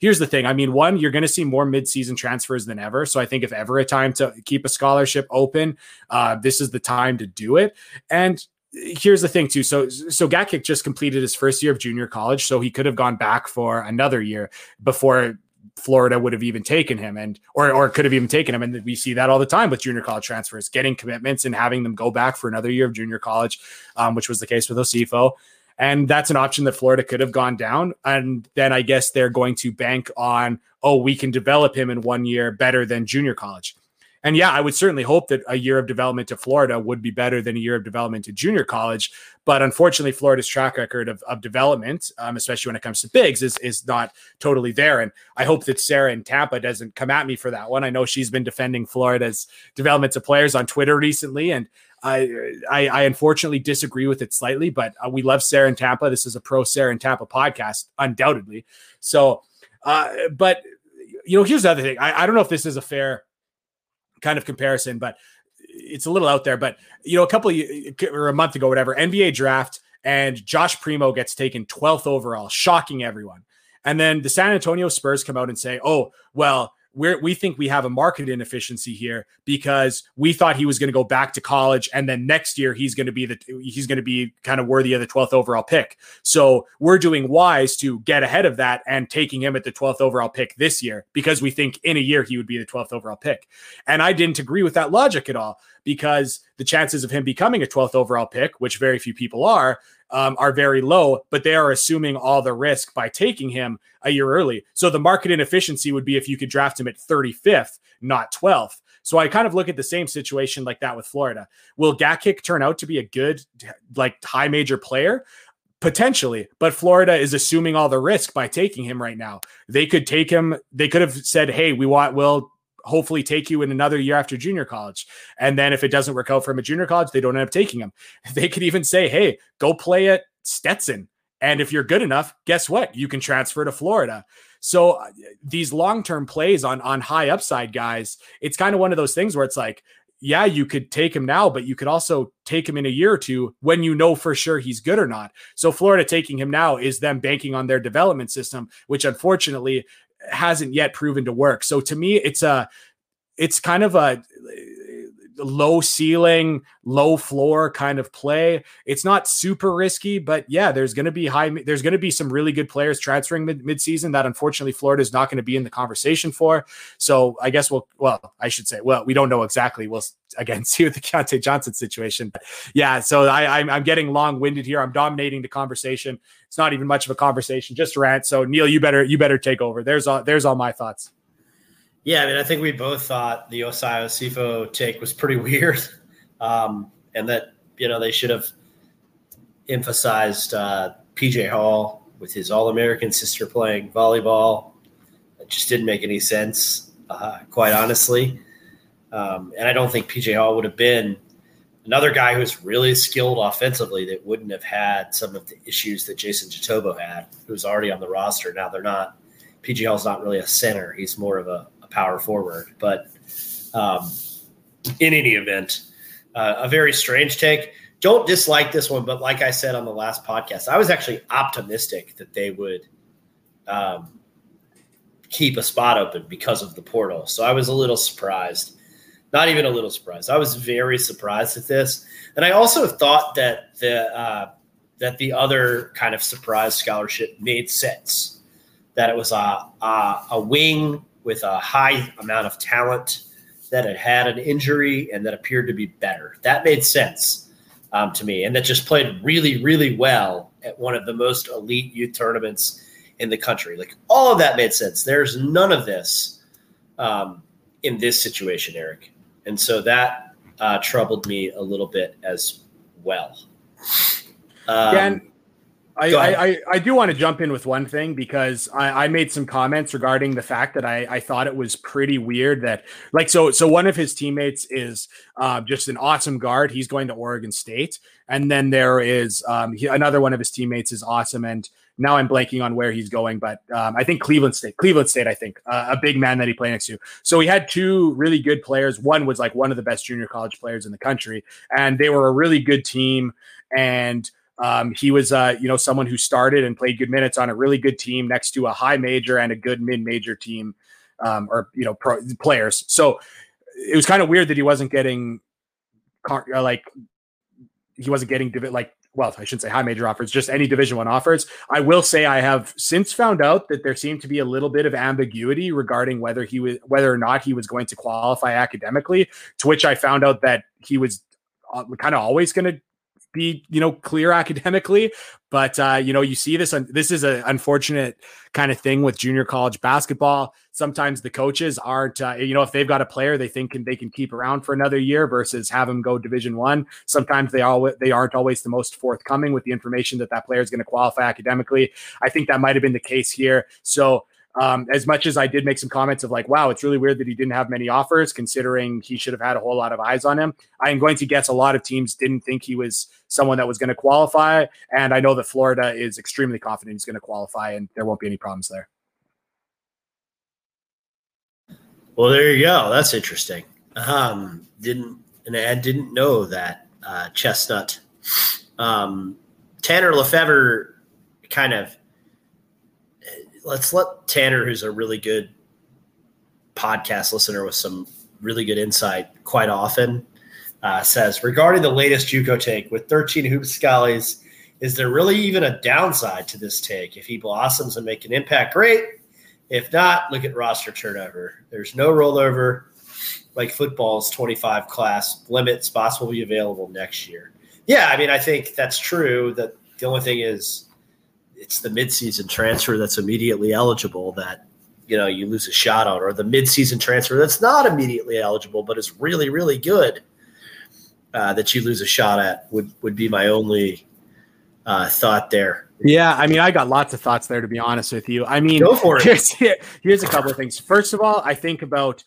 here's the thing. I mean, one, you're going to see more midseason transfers than ever. So I think if ever a time to keep a scholarship open, uh, this is the time to do it. And here's the thing too. So so Gatkick just completed his first year of junior college, so he could have gone back for another year before Florida would have even taken him and or or could have even taken him. And we see that all the time with junior college transfers, getting commitments and having them go back for another year of junior college, um, which was the case with Osifo. And that's an option that Florida could have gone down. And then I guess they're going to bank on, oh, we can develop him in one year better than junior college. And yeah, I would certainly hope that a year of development to Florida would be better than a year of development to junior college. But unfortunately, Florida's track record of, of development, um, especially when it comes to bigs, is is not totally there. And I hope that Sarah in Tampa doesn't come at me for that one. I know she's been defending Florida's development to players on Twitter recently, and I, I, I unfortunately disagree with it slightly. But uh, we love Sarah in Tampa. This is a pro Sarah in Tampa podcast, undoubtedly. So, uh, but you know, here's the other thing. I, I don't know if this is a fair kind of comparison, but it's a little out there. But you know, a couple of, or a month ago, whatever, NBA draft, and Josh Primo gets taken 12th overall, shocking everyone. And then the San Antonio Spurs come out and say, "Oh, well, we we think we have a market inefficiency here because we thought he was going to go back to college and then next year he's going to be the he's going to be kind of worthy of the 12th overall pick. So we're doing wise to get ahead of that and taking him at the 12th overall pick this year because we think in a year he would be the 12th overall pick. And I didn't agree with that logic at all because the chances of him becoming a 12th overall pick, which very few people are, um, are very low, but they are assuming all the risk by taking him a year early. So the market inefficiency would be if you could draft him at 35th, not 12th. So I kind of look at the same situation like that with Florida. Will Gatkick turn out to be a good, like high major player? Potentially, but Florida is assuming all the risk by taking him right now. They could take him. They could have said, "Hey, we want Will hopefully take you in another year after junior college. And then if it doesn't work out from a junior college, they don't end up taking him. They could even say, hey, go play at Stetson. And if you're good enough, guess what? You can transfer to Florida. So uh, these long-term plays on on high upside guys, it's kind of one of those things where it's like, yeah, you could take him now, but you could also take him in a year or two when you know for sure he's good or not. So Florida taking him now is them banking on their development system, which unfortunately hasn't yet proven to work. So to me, it's a it's kind of a low ceiling, low floor kind of play. It's not super risky, but yeah, there's going to be high. There's going to be some really good players transferring mid midseason that unfortunately Florida is not going to be in the conversation for. So I guess we'll. Well, I should say. Well, we don't know exactly. We'll again see with the Keyontae Johnson situation. But yeah, so I, I'm, I'm getting long winded here. I'm dominating the conversation. It's not even much of a conversation, just rant. So Neil, you better you better take over. There's all there's all my thoughts. Yeah, I mean, I think we both thought the Osayi Osifo take was pretty weird, um, and that you know they should have emphasized uh, PJ Hall with his All American sister playing volleyball. It just didn't make any sense, uh, quite honestly. Um, and I don't think PJ Hall would have been another guy who's really skilled offensively that wouldn't have had some of the issues that Jason Jitoboh had, who's already on the roster. Now they're not. PJ Hall's not really a center; he's more of a power forward. But um, in any event, uh, a very strange take. Don't dislike this one, but like I said on the last podcast, I was actually optimistic that they would um, keep a spot open because of the portal. So I was a little surprised. Not even a little surprised. I was very surprised at this, and I also thought that the uh, that the other kind of surprise scholarship made sense. That it was a, a, a wing with a high amount of talent that had had an injury and that appeared to be better. That made sense um, to me, and that just played really, really well at one of the most elite youth tournaments in the country. Like all of that made sense. There's none of this um, in this situation, Eric, and so that uh, troubled me a little bit as well. Um, I, I, I, do want to jump in with one thing because I, I made some comments regarding the fact that I, I thought it was pretty weird that like so so one of his teammates is uh, just an awesome guard. He's going to Oregon State, and then there is um, he, another one of his teammates is awesome, and now I'm blanking on where he's going, but um, I think Cleveland State, Cleveland State, I think uh, a big man that he played next to. So he had two really good players. One was like one of the best junior college players in the country, and they were a really good team and um, he was, uh, you know, someone who started and played good minutes on a really good team next to a high major and a good mid major team, um, or you know, pro- players. So it was kind of weird that he wasn't getting, uh, like, he wasn't getting like well, I shouldn't say high major offers, just any Division One offers. I will say I have since found out that there seemed to be a little bit of ambiguity regarding whether he was whether or not he was going to qualify academically. To which I found out that he was uh, kind of always going to be you know clear academically but uh, you know you see this this is an unfortunate kind of thing with junior college basketball. Sometimes the coaches aren't uh, you know if they've got a player they think can, they can keep around for another year versus have them go division one sometimes they all they aren't always the most forthcoming with the information that that player is going to qualify academically. I think that might have been the case here. So um, as much as I did make some comments of like, wow, it's really weird that he didn't have many offers, considering he should have had a whole lot of eyes on him. I am going to guess a lot of teams didn't think he was someone that was going to qualify. And I know that Florida is extremely confident he's going to qualify, and there won't be any problems there. Well, there you go. That's interesting. Um, didn't and I didn't know that uh, Chestnut. Um, Tanner Lefevre kind of let's let Tanner, who's a really good podcast listener with some really good insight, quite often uh, says regarding the latest JUCO take with 13 hoop schollies, is there really even a downside to this take? If he blossoms and make an impact, great. If not, look at roster turnover. There's no rollover like football's 25 class limit. Spots will be available next year. Yeah, I mean, I think that's true. That the only thing is it's the midseason transfer that's immediately eligible that you know you lose a shot on, or the midseason transfer that's not immediately eligible but is really really good uh, that you lose a shot at would would be my only uh, thought there. Yeah, I mean, I got lots of thoughts there to be honest with you. I mean, go for it. Here's, here's a couple of things. First of all, I think about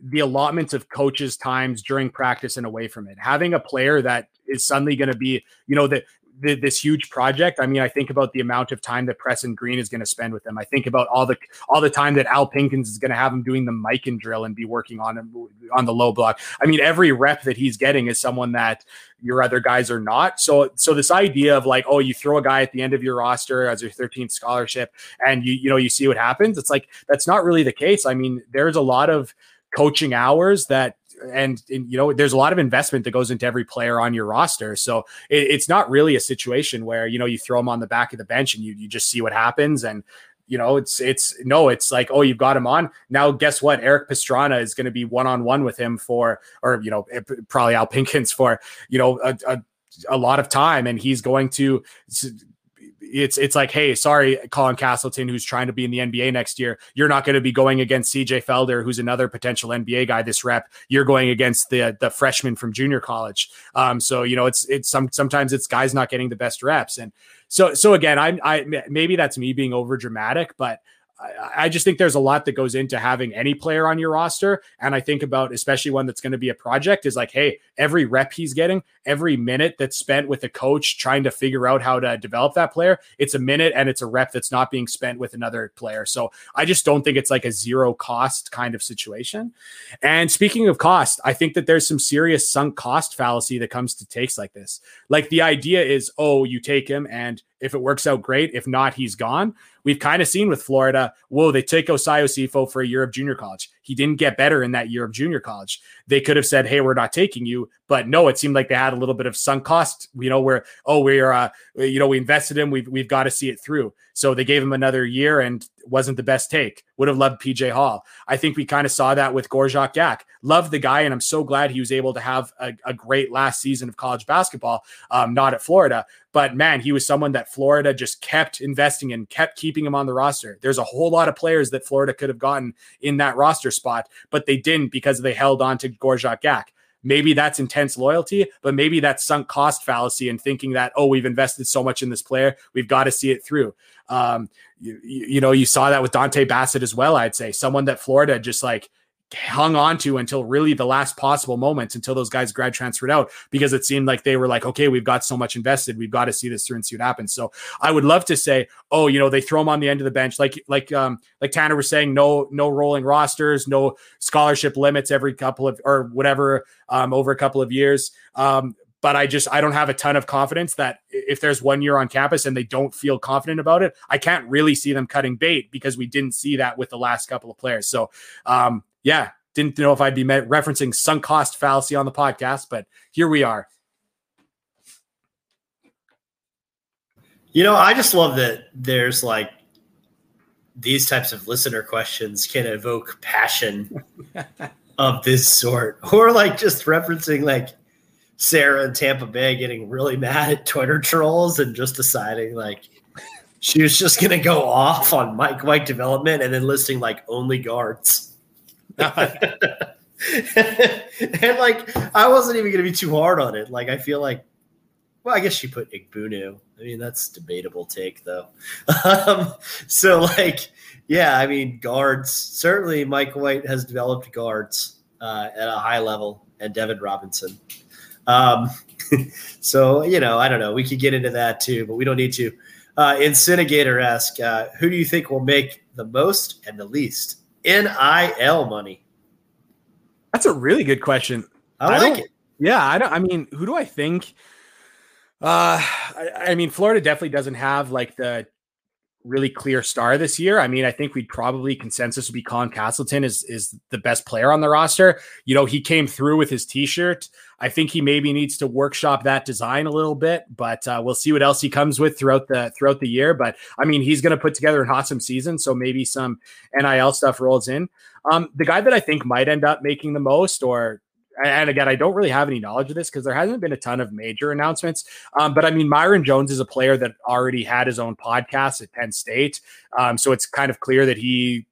the allotments of coaches' times during practice and away from it. Having a player that is suddenly going to be, you know, that the, this huge project. I mean, I think about the amount of time that Preston Green is going to spend with them. I think about all the all the time that Al Pinkins is going to have him doing the Mikan drill and be working on him on the low block. I mean, every rep that he's getting is someone that your other guys are not. So so this idea of like, oh, you throw a guy at the end of your roster as your 13th scholarship and you you know you see what happens. It's like that's not really the case. I mean, there's a lot of coaching hours that and, and, you know there's a lot of investment that goes into every player on your roster. So it, it's not really a situation where you know you throw them on the back of the bench and you, you just see what happens. And you know it's it's no it's like oh you've got him on. Now guess what? Eric pastrana is going to be one-on-one with him for or you know eh, probably al pinkins for you know a, a a lot of time. And he's going to it's it's like, hey, sorry, Colin Castleton, who's trying to be in the NBA next year, you're not going to be going against CJ Felder, who's another potential NBA guy this rep. You're going against the the freshman from junior college. Um, so you know, it's it's some sometimes it's guys not getting the best reps, and so so again, I I maybe that's me being over dramatic, but I just think there's a lot that goes into having any player on your roster. And I think about, especially one that's going to be a project, is like, hey, every rep he's getting, every minute that's spent with a coach trying to figure out how to develop that player, it's a minute and it's a rep that's not being spent with another player. So I just don't think it's like a zero cost kind of situation. And speaking of cost, I think that there's some serious sunk cost fallacy that comes to takes like this. Like the idea is, oh, you take him and if it works out, great. If not, he's gone. We've kind of seen with Florida, whoa, they take Osayi Osifo for a year of junior college. He didn't get better in that year of junior college. They could have said, hey, we're not taking you. But no, it seemed like they had a little bit of sunk cost, you know, where, oh, we're, uh, you know, we invested in, we've, we've got to see it through. So they gave him another year and wasn't the best take. Would have loved PJ Hall. I think we kind of saw that with Gorjok Gak. Love the guy, and I'm so glad he was able to have a, a great last season of college basketball, um, not at Florida. But man, he was someone that Florida just kept investing in, kept keeping him on the roster. There's a whole lot of players that Florida could have gotten in that roster spot, but they didn't because they held on to Gorjok Gak. Maybe that's intense loyalty, but maybe that's sunk cost fallacy and thinking that, oh, we've invested so much in this player, we've got to see it through. Um, you, you know, you saw that with Dontay Bassett as well, I'd say. Someone that Florida just like hung on to until really the last possible moments until those guys grad transferred out because it seemed like they were like, okay, we've got so much invested, we've got to see this through and see what happens. So I would love to say, oh, you know, they throw them on the end of the bench, like like um like Tanner was saying, no no rolling rosters, no scholarship limits every couple of or whatever um over a couple of years. Um, but I just I don't have a ton of confidence that if there's one year on campus and they don't feel confident about it, I can't really see them cutting bait because we didn't see that with the last couple of players. So um, yeah, didn't know if I'd be referencing sunk cost fallacy on the podcast, but here we are. You know, I just love that there's like these types of listener questions can evoke passion of this sort, or like just referencing like Sarah in Tampa Bay getting really mad at Twitter trolls and just deciding like she was just gonna go off on Mike White development and then listing like only guards. and like I wasn't even gonna be too hard on it. Like I feel like well, I guess she put Egbunu. I mean, that's debatable take though. Um, so like, yeah, I mean, guards certainly Mike White has developed guards uh, at a high level, and Devin Robinson. Um, so you know, I don't know. We could get into that too, but we don't need to. Uh, Incinerator ask, uh, who do you think will make the most and the least NIL money? That's a really good question. I, I like it. Yeah, I don't. I mean, who do I think? Uh, I, I mean, Florida definitely doesn't have like the really clear star this year. I mean, I think we'd probably consensus would be Colin Castleton is is the best player on the roster. You know, he came through with his t-shirt. I think he maybe needs to workshop that design a little bit, but uh, we'll see what else he comes with throughout the throughout the year. But I mean, he's going to put together an awesome season, so maybe some NIL stuff rolls in. Um, the guy that I think might end up making the most, or and again, I don't really have any knowledge of this because there hasn't been a ton of major announcements. Um, but I mean, Myreon Jones is a player that already had his own podcast at Penn State. Um, so it's kind of clear that he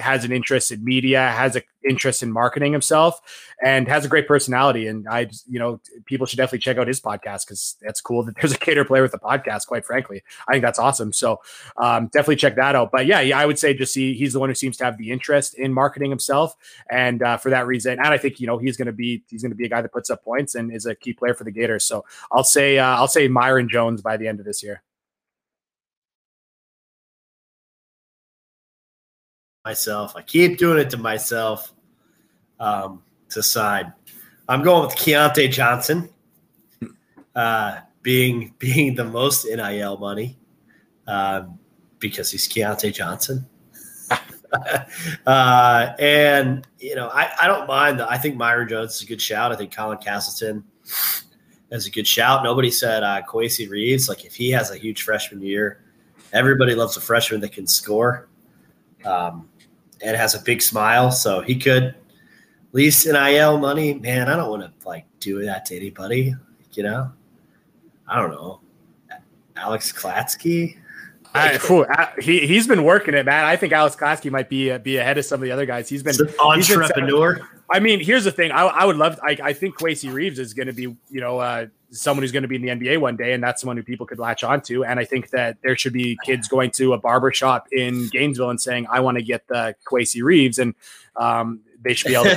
has an interest in media, has an interest in marketing himself, and has a great personality. And I, you know, people should definitely check out his podcast because that's cool that there's a Gator player with a podcast. Quite frankly, I think that's awesome. So um, definitely check that out. But yeah, yeah, I would say just see he's the one who seems to have the interest in marketing himself, and uh, for that reason, and I think you know he's going to be he's going to be a guy that puts up points and is a key player for the Gators. So I'll say uh, I'll say Myreon Jones by the end of this year. Myself. I keep doing it to myself um, to side. I'm going with Keyontae Johnson uh, being being the most NIL money um, because he's Keyontae Johnson. uh, and you know, I, I don't mind. The, I think Myreon Jones is a good shout. I think Colin Castleton is a good shout. Nobody said uh, Reeves. Like if he has a huge freshman year, everybody loves a freshman that can score. Um, and has a big smile, so he could lease NIL money. Man, I don't want to like do that to anybody. You know, I don't know. Alex Klatsky. I, he he's been working it, man. I think Alex Klatsky might be uh, be ahead of some of the other guys. He's been entrepreneur. I mean, here's the thing. I, I would love. I, I think Kowacie Reeves is going to be, you know, uh, someone who's going to be in the NBA one day, and that's someone who people could latch onto. And I think that there should be kids going to a barber shop in Gainesville and saying, "I want to get the Kowacie Reeves," and um, they should be able to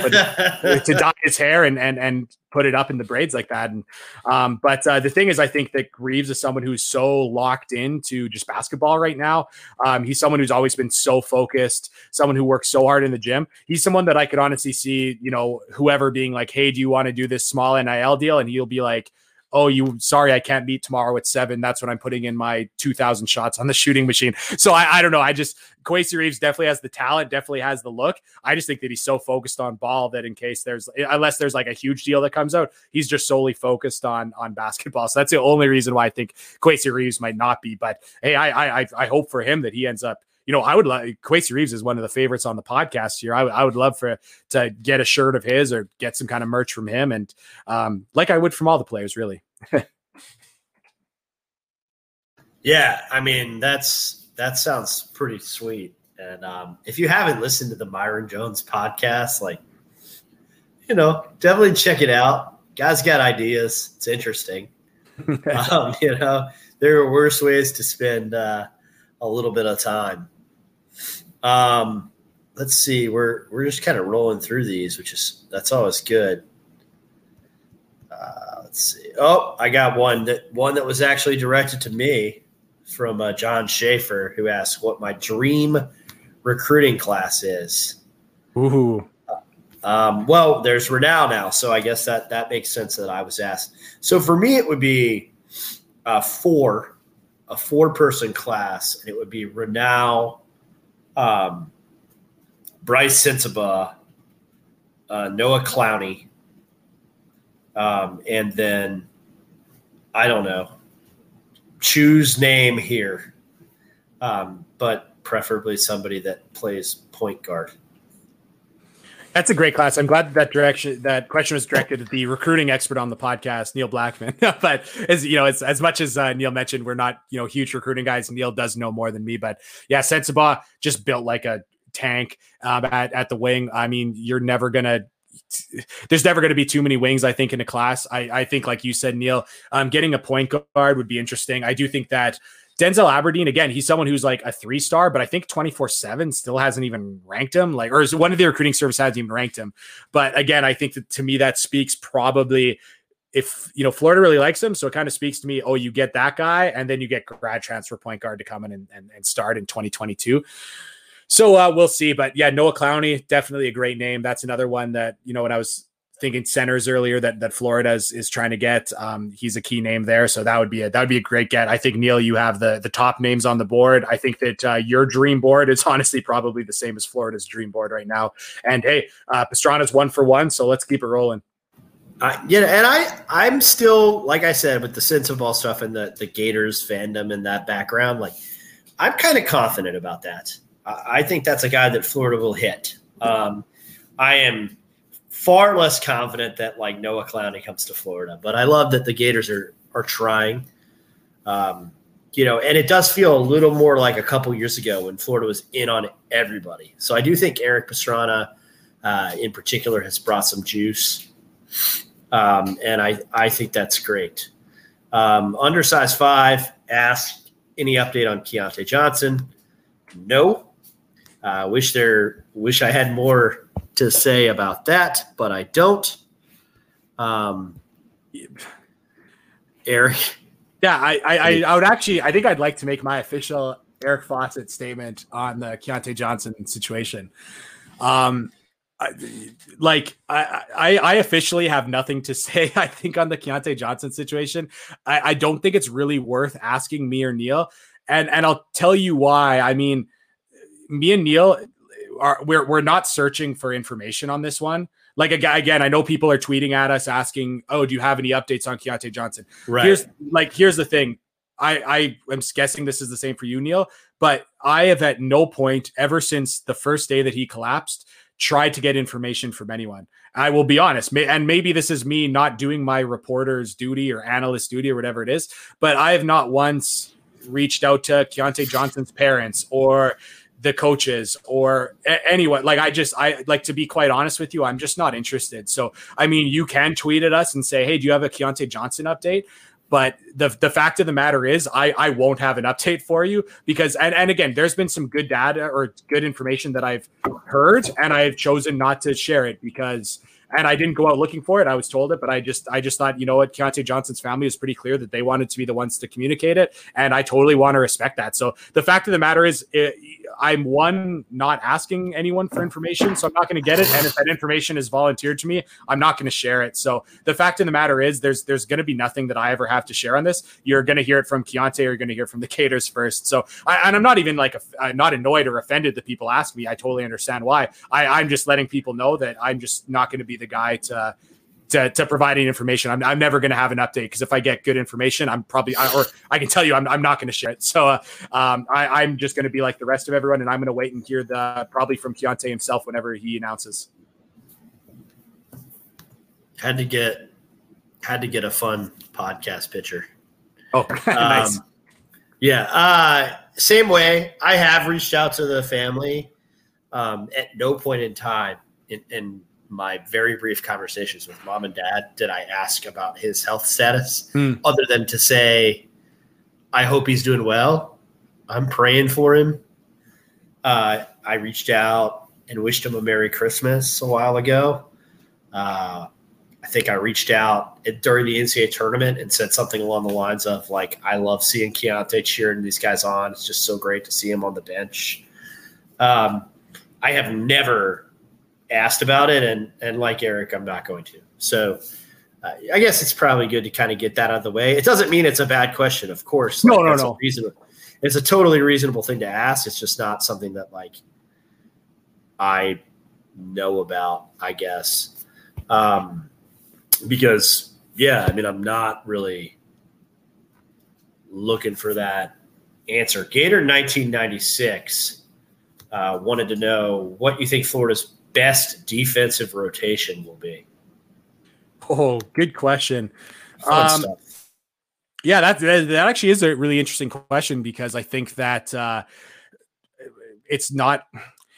put to dye his hair and and and put it up in the braids like that. And um, but uh, the thing is, I think that Reeves is someone who's so locked into just basketball right now. Um, he's someone who's always been so focused, someone who works so hard in the gym. He's someone that I could honestly see, you know, whoever being like, "Hey, do you want to do this small NIL deal?" And he'll be like oh, you sorry, I can't meet tomorrow at seven. That's when I'm putting in my 2,000 shots on the shooting machine. So I, I don't know. I just, Kowacie Reeves definitely has the talent, definitely has the look. I just think that he's so focused on ball that in case there's, unless there's like a huge deal that comes out, he's just solely focused on on basketball. So that's the only reason why I think Kowacie Reeves might not be. But hey, I I I hope for him that he ends up you know, I would like Kowacie Reeves is one of the favorites on the podcast here. I, I would love for to get a shirt of his or get some kind of merch from him, and um, like I would from all the players, really. yeah, I mean that's that sounds pretty sweet. And um, if you haven't listened to the Myreon Jones podcast, like you know, definitely check it out. Guys got ideas. It's interesting. um, you know, there are worse ways to spend uh, a little bit of time. Um, let's see. We're we're just kind of rolling through these, which is that's always good. Uh, let's see. Oh, I got one that one that was actually directed to me from uh, John Schaefer, who asked what my dream recruiting class is. Ooh. Um, well, there's Renal now, so I guess that that makes sense that I was asked. So for me, it would be uh, four, a four person class, and it would be Renal, um, Brice Sensabaugh, uh, Noah Clowney, um, and then I don't know, choose name here, um, but preferably somebody that plays point guard. That's a great class. I'm glad that, that direction that question was directed at the recruiting expert on the podcast, Neil Blackman. but as you know, as, as much as uh, Neil mentioned, we're not you know huge recruiting guys. Neil does know more than me, but yeah, Sensabaugh just built like a tank um, at at the wing. I mean, you're never gonna there's never going to be too many wings, I think, in a class. I, I think, like you said, Neil, um, getting a point guard would be interesting. I do think that Denzel Aberdeen, again, he's someone who's like a three star, but I think 24 7 still hasn't even ranked him. Like, or one of the recruiting service hasn't even ranked him. But again, I think that to me, that speaks probably if you know Florida really likes him, so it kind of speaks to me. Oh, you get that guy, and then you get grad transfer point guard to come in and, and, and start in 2022. So uh, we'll see. But yeah, Noah Clowney, definitely a great name. That's another one that you know when I was thinking centers earlier that that Florida is, is trying to get. Um, he's a key name there, so that would be a that would be a great get. I think Neil, you have the the top names on the board. I think that uh, your dream board is honestly probably the same as Florida's dream board right now. And hey, uh, Pastrana's one for one, so let's keep it rolling. Uh, yeah, and I I'm still like I said with the Sensabaugh stuff and the the Gators fandom and that background, like I'm kind of confident about that. I, I think that's a guy that Florida will hit. Um, I am far less confident that like Noah Clowney comes to Florida, but I love that the Gators are are trying. Um, you know, and it does feel a little more like a couple years ago when Florida was in on everybody. So I do think Eric Pastrana, uh, in particular, has brought some juice, um, and I I think that's great. Um, undersized five asked any update on Keyontae Johnson. No. Uh, wish there wish I had more to say about that, but I don't. Um, Eric. Yeah, I, I, I would actually, I think I'd like to make my official Eric Fawcett statement on the Keyontae Johnson situation. Um, I, like I, I, I officially have nothing to say. I think on the Keyontae Johnson situation, I, I don't think it's really worth asking me or Neil, and and I'll tell you why. I mean, me and Neil are we're we're not searching for information on this one. Like again, I know people are tweeting at us asking, "Oh, do you have any updates on Keyontae Johnson?" Right. Here's like here's the thing. I I am guessing this is the same for you, Neil. But I have at no point ever since the first day that he collapsed tried to get information from anyone. I will be honest, and maybe this is me not doing my reporter's duty or analyst duty or whatever it is, but I have not once reached out to Keyontae Johnson's parents or the coaches or a- anyone. Like I just I like to be quite honest with you, I'm just not interested. So I mean, you can tweet at us and say, "Hey, do you have a Keyontae Johnson update?" But the the fact of the matter is, I I won't have an update for you because and and again, there's been some good data or good information that I've heard, and I've chosen not to share it because and I didn't go out looking for it. I was told it, but I just I just thought, you know what, Keyontae Johnson's family is pretty clear that they wanted to be the ones to communicate it, and I totally want to respect that. So the fact of the matter is, it, I'm one not asking anyone for information, so I'm not going to get it. And if that information is volunteered to me, I'm not going to share it. So the fact of the matter is, there's there's going to be nothing that I ever have to share on this. You're going to hear it from Keyontae, or you're going to hear from the Gators first. So I, and I'm not even like a, uh, not annoyed or offended that people ask me. I totally understand why. I, I'm just letting people know that I'm just not going to be the guy to to, to provide any information. I'm, I'm never going to have an update because if I get good information, I'm probably, or I can tell you, I'm, I'm not going to share it. So uh, um, I, am just going to be like the rest of everyone, and I'm going to wait and hear the probably from Keyontae himself whenever he announces. Had to get, had to get a fun podcast picture. Oh, nice. Um, yeah. Uh, same way. I have reached out to the family um, at no point in time, and my very brief conversations with mom and dad did I ask about his health status, hmm. other than to say, I hope he's doing well. I'm praying for him. Uh, I reached out and wished him a Merry Christmas a while ago. Uh, I think I reached out during the NCAA tournament and said something along the lines of like, "I love seeing Keyontae cheering these guys on. It's just so great to see him on the bench." Um, I have never asked about it, and and like Eric, I'm not going to. So uh, I guess it's probably good to kind of get that out of the way. It doesn't mean it's a bad question, of course. Like, no, no, no. Reasonable, it's a totally reasonable thing to ask. It's just not something that like I know about, I guess, um, because yeah, I mean, I'm not really looking for that answer. Gator 1996 uh, wanted to know what you think Florida's best defensive rotation will be? Oh, good question. Um, yeah, that, that actually is a really interesting question because I think that uh, it's not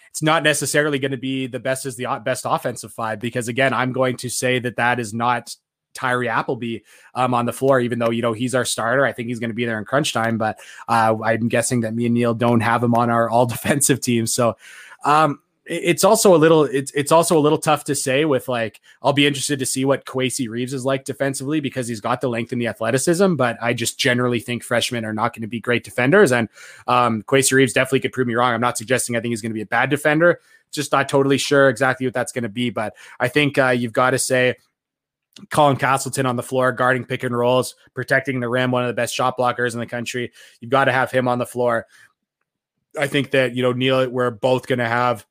it's not necessarily going to be the best as the best offensive five because again, I'm going to say that that is not Tyree Appleby um, on the floor, even though you know he's our starter. I think he's going to be there in crunch time, but uh, I'm guessing that me and Neil don't have him on our all defensive team. So um, it's also a little it's it's also a little tough to say with like I'll be interested to see what Kowacie Reeves is like defensively because he's got the length and the athleticism, but I just generally think freshmen are not going to be great defenders. And um Reeves definitely could prove me wrong. I'm not suggesting I think he's going to be a bad defender. Just not totally sure exactly what that's going to be, but I think uh, you've got to say Colin Castleton on the floor, guarding pick and rolls, protecting the rim, one of the best shot blockers in the country. You've got to have him on the floor. I think that, you know, Neil, we're both going to have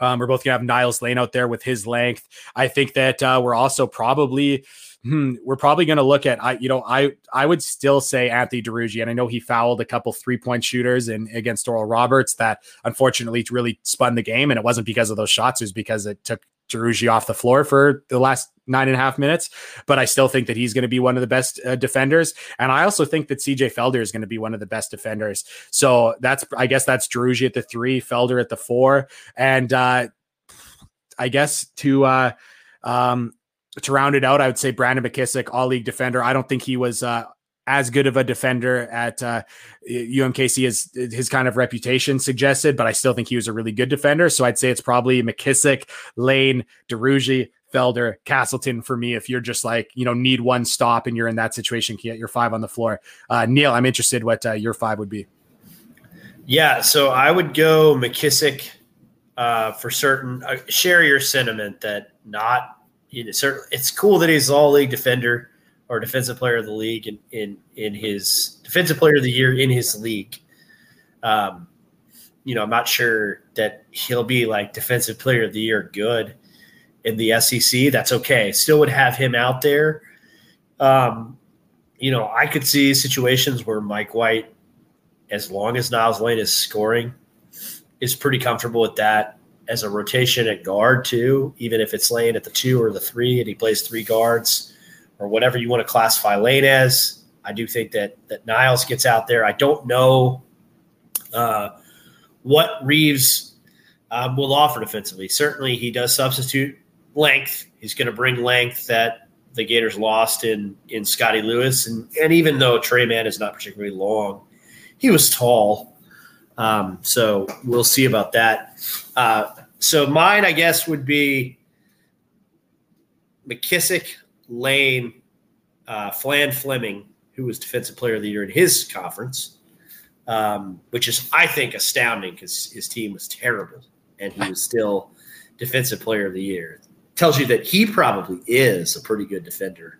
um, we're both to have Niels Lane out there with his length. I think that uh, we're also probably hmm, we're probably to look at I you know I I would still say Anthony Duruji and I know he fouled a couple three point shooters in against Oral Roberts that unfortunately really spun the game and it wasn't because of those shots it was because it took Duruji off the floor for the last nine and a half minutes, but I still think that he's going to be one of the best uh, defenders. And I also think that CJ Felder is going to be one of the best defenders. So that's, I guess that's Duruji at the three, Felder at the four. And uh, I guess to, uh, um, to round it out, I would say Brandon McKissic, all league defender. I don't think he was uh, as good of a defender at uh, UMKC as his kind of reputation suggested, but I still think he was a really good defender. So I'd say it's probably McKissic, Lane, Duruji, Felder, Castleton for me. If you're just like, you know, need one stop and you're in that situation, can get your five on the floor. Uh, Neil, I'm interested what uh, your five would be. Yeah, so I would go McKissic uh, for certain. Uh, share your sentiment that not, you know, certain, it's cool that he's all league defender or defensive player of the league in in, in his defensive player of the year in his league. Um, you know, I'm not sure that he'll be like defensive player of the year good in the SEC. That's okay. Still would have him out there. Um, you know, I could see situations where Mike White, as long as Niels Lane is scoring, is pretty comfortable with that as a rotation at guard too, even if it's Lane at the two or the three and he plays three guards or whatever you want to classify Lane as. I do think that that Niels gets out there. I don't know uh, what Reeves um, will offer defensively. Certainly, he does substitute length. He's going to bring length that the Gators lost in in Scottie Lewis, and and even though Tre Mann is not particularly long, he was tall. Um, so we'll see about that. Uh, so mine, I guess, would be McKissic, Lane, uh, Flan Fleming, who was Defensive Player of the Year in his conference, um, which is, I think, astounding because his team was terrible and he was still Defensive Player of the Year. Tells you that he probably is a pretty good defender.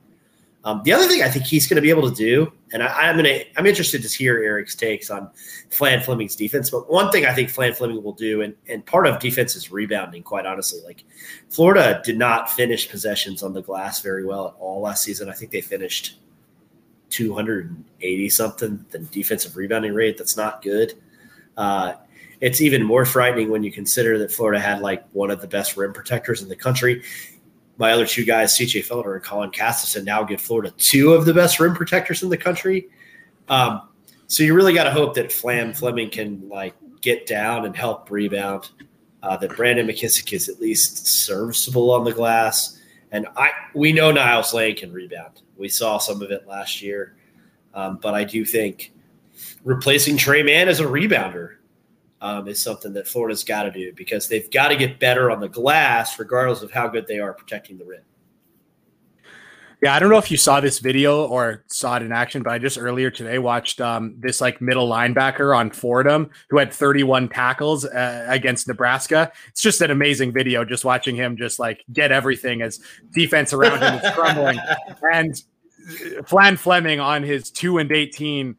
Um, the other thing I think he's going to be able to do, and I, am to, I'm interested to hear Eric's takes on Flan Fleming's defense. But one thing I think Flan Fleming will do, and and part of defense is rebounding. Quite honestly, like Florida did not finish possessions on the glass very well at all last season. I think they finished 280 something the defensive rebounding rate. That's not good. Uh, it's even more frightening when you consider that Florida had like one of the best rim protectors in the country my other two guys, CJ Felder and Colin Castleton, now give Florida two of the best rim protectors in the country. Um, so you really got to hope that Flan Fleming can like get down and help rebound. Uh, that Brandon McKissic is at least serviceable on the glass, and I we know Niels Lane can rebound. We saw some of it last year, um, but I do think replacing Tre Mann as a rebounder um, is something that Florida's got to do because they've got to get better on the glass, regardless of how good they are protecting the rim. Yeah, I don't know if you saw this video or saw it in action, but I just earlier today watched um, this like middle linebacker on Fordham who had 31 tackles uh, against Nebraska. It's just an amazing video, just watching him just like get everything as defense around him is crumbling. and Flan Fleming on his two and 18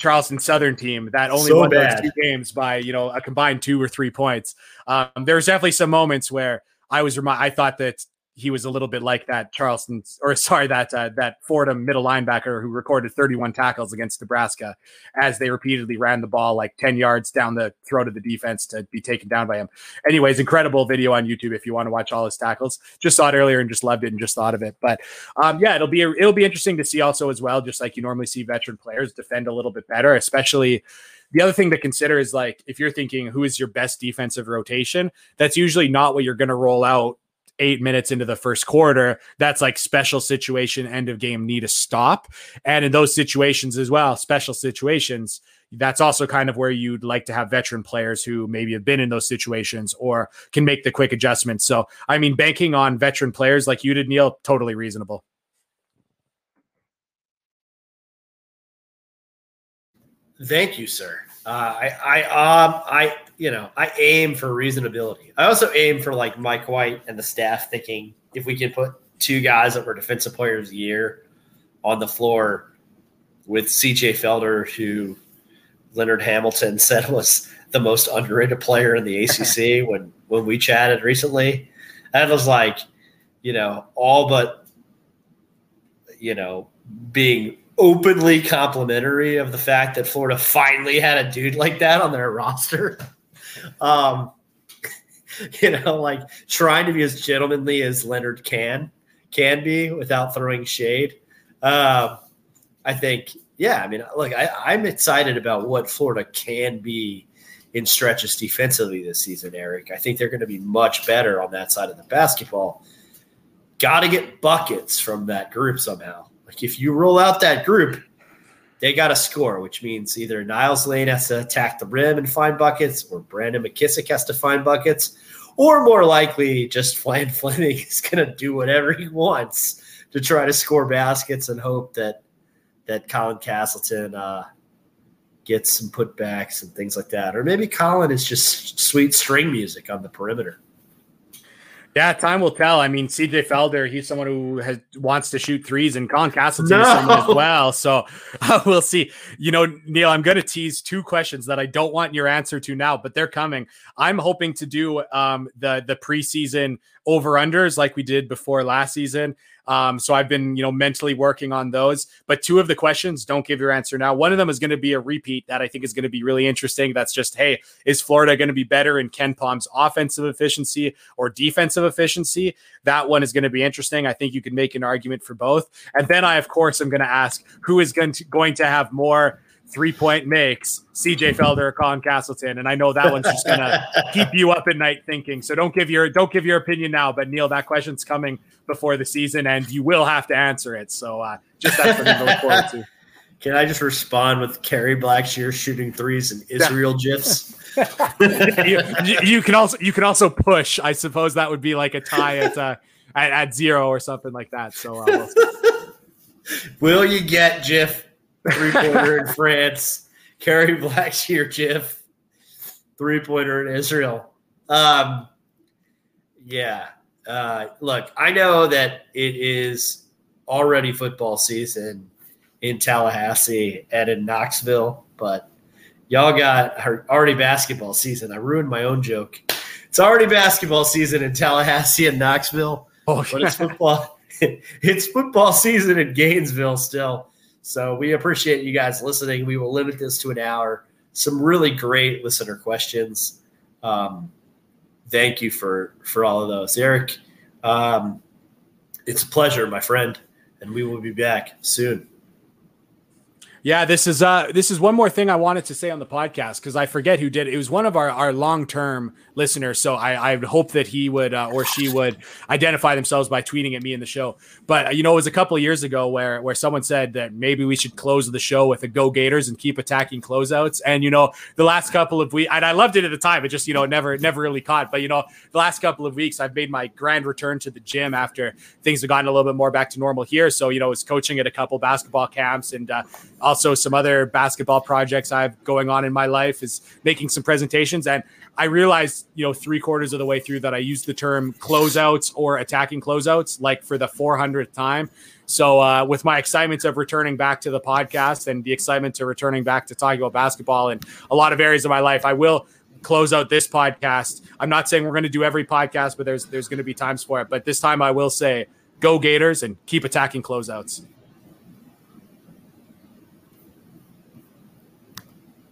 Charleston Southern team that only so won bad. those two games by you know a combined two or three points. Um, there's definitely some moments where I was remi- I thought that he was a little bit like that Charleston or sorry that uh, that Fordham middle linebacker who recorded 31 tackles against Nebraska as they repeatedly ran the ball like 10 yards down the throat of the defense to be taken down by him. Anyways, incredible video on YouTube if you want to watch all his tackles. Just saw it earlier and just loved it and just thought of it. But um, yeah, it'll be it'll be interesting to see also as well, just like you normally see veteran players defend a little bit better, especially the other thing to consider is like if you're thinking who is your best defensive rotation, that's usually not what you're going to roll out eight minutes into the first quarter, that's like special situation, end of game, need a stop. And in those situations as well, special situations, that's also kind of where you'd like to have veteran players who maybe have been in those situations or can make the quick adjustments. So, I mean, banking on veteran players like you did, Neil, totally reasonable. Thank you, sir. Uh, I, I, um, I, you know, I aim for reasonability. I also aim for like Mike White and the staff thinking if we can put two guys that were defensive players of the year on the floor with CJ Felder, who Leonard Hamilton said was the most underrated player in the ACC when when we chatted recently. That was like, you know, all but you know being openly complimentary of the fact that Florida finally had a dude like that on their roster. Um, you know, like trying to be as gentlemanly as Leonard can can be without throwing shade. Um, I think, yeah. I mean, look, I, I'm excited about what Florida can be in stretches defensively this season, Eric. I think they're going to be much better on that side of the basketball. Got to get buckets from that group somehow. Like if you roll out that group, they got to score, which means either Niels Lane has to attack the rim and find buckets, or Brandon McKissic has to find buckets, or more likely, just Flan Fleming is going to do whatever he wants to try to score baskets and hope that that Colin Castleton uh, gets some putbacks and things like that, or maybe Colin is just sweet string music on the perimeter. Yeah, time will tell. I mean, CJ Felder, he's someone who has wants to shoot threes, and Colin Castleton no. is someone as well. So uh, we'll see. You know, Neil, I'm going to tease two questions that I don't want your answer to now, but they're coming. I'm hoping to do um, the the preseason over unders like we did before last season. Um, so I've been, you know, mentally working on those. But two of the questions, don't give your answer now. One of them is going to be a repeat that I think is going to be really interesting. That's just, hey, is Florida going to be better in KenPom's offensive efficiency or defensive efficiency? That one is going to be interesting. I think you can make an argument for both. And then I, of course, am going to ask who is going to going to have more three point makes CJ Felder Colin Castleton. And I know that one's just gonna keep you up at night thinking. So don't give your don't give your opinion now. But Neil, that question's coming before the season, and you will have to answer it. So uh, just that's something to look forward to. Can I just respond with Kerry Blackshear shooting threes and Israel gifs? you, you, can also you can also push. I suppose that would be like a tie at uh, at, at, zero or something like that. So, uh, we'll will you get Jiff three pointer in France? Kerry Blackshear Jiff three pointer in Israel. Um, yeah. Uh, look, I know that it is already football season in Tallahassee and in Knoxville, but y'all got already basketball season. I ruined my own joke. It's already basketball season in Tallahassee and Knoxville, oh, but it's football. it's football season in Gainesville still. So we appreciate you guys listening. We will limit this to an hour. Some really great listener questions. Um, thank you for for all of those, Eric. Um, it's a pleasure, my friend, and we will be back soon. Yeah, this is uh this is one more thing I wanted to say on the podcast because I forget who did it. It was one of our, our long term listeners, so I I hope that he would uh, or she would identify themselves by tweeting at me in the show. But uh, you know, it was a couple years ago where where someone said that maybe we should close the show with a Go Gators and keep attacking closeouts. And you know, the last couple of weeks, and I loved it at the time, it just you know never never really caught. But you know, the last couple of weeks, I've made my grand return to the gym after things have gotten a little bit more back to normal here. So you know, I was coaching at a couple basketball camps and. Uh, also some other basketball projects I have going on in my life is making some presentations. And I realized, you know, three quarters of the way through that I used the term closeouts or attacking closeouts like for the 400th time. So, uh, with my excitement of returning back to the podcast and the excitement to returning back to talking about basketball in a lot of areas of my life, I will close out this podcast. I'm not saying we're going to do every podcast, but there's there's going to be times for it. But this time, I will say, go Gators and keep attacking closeouts.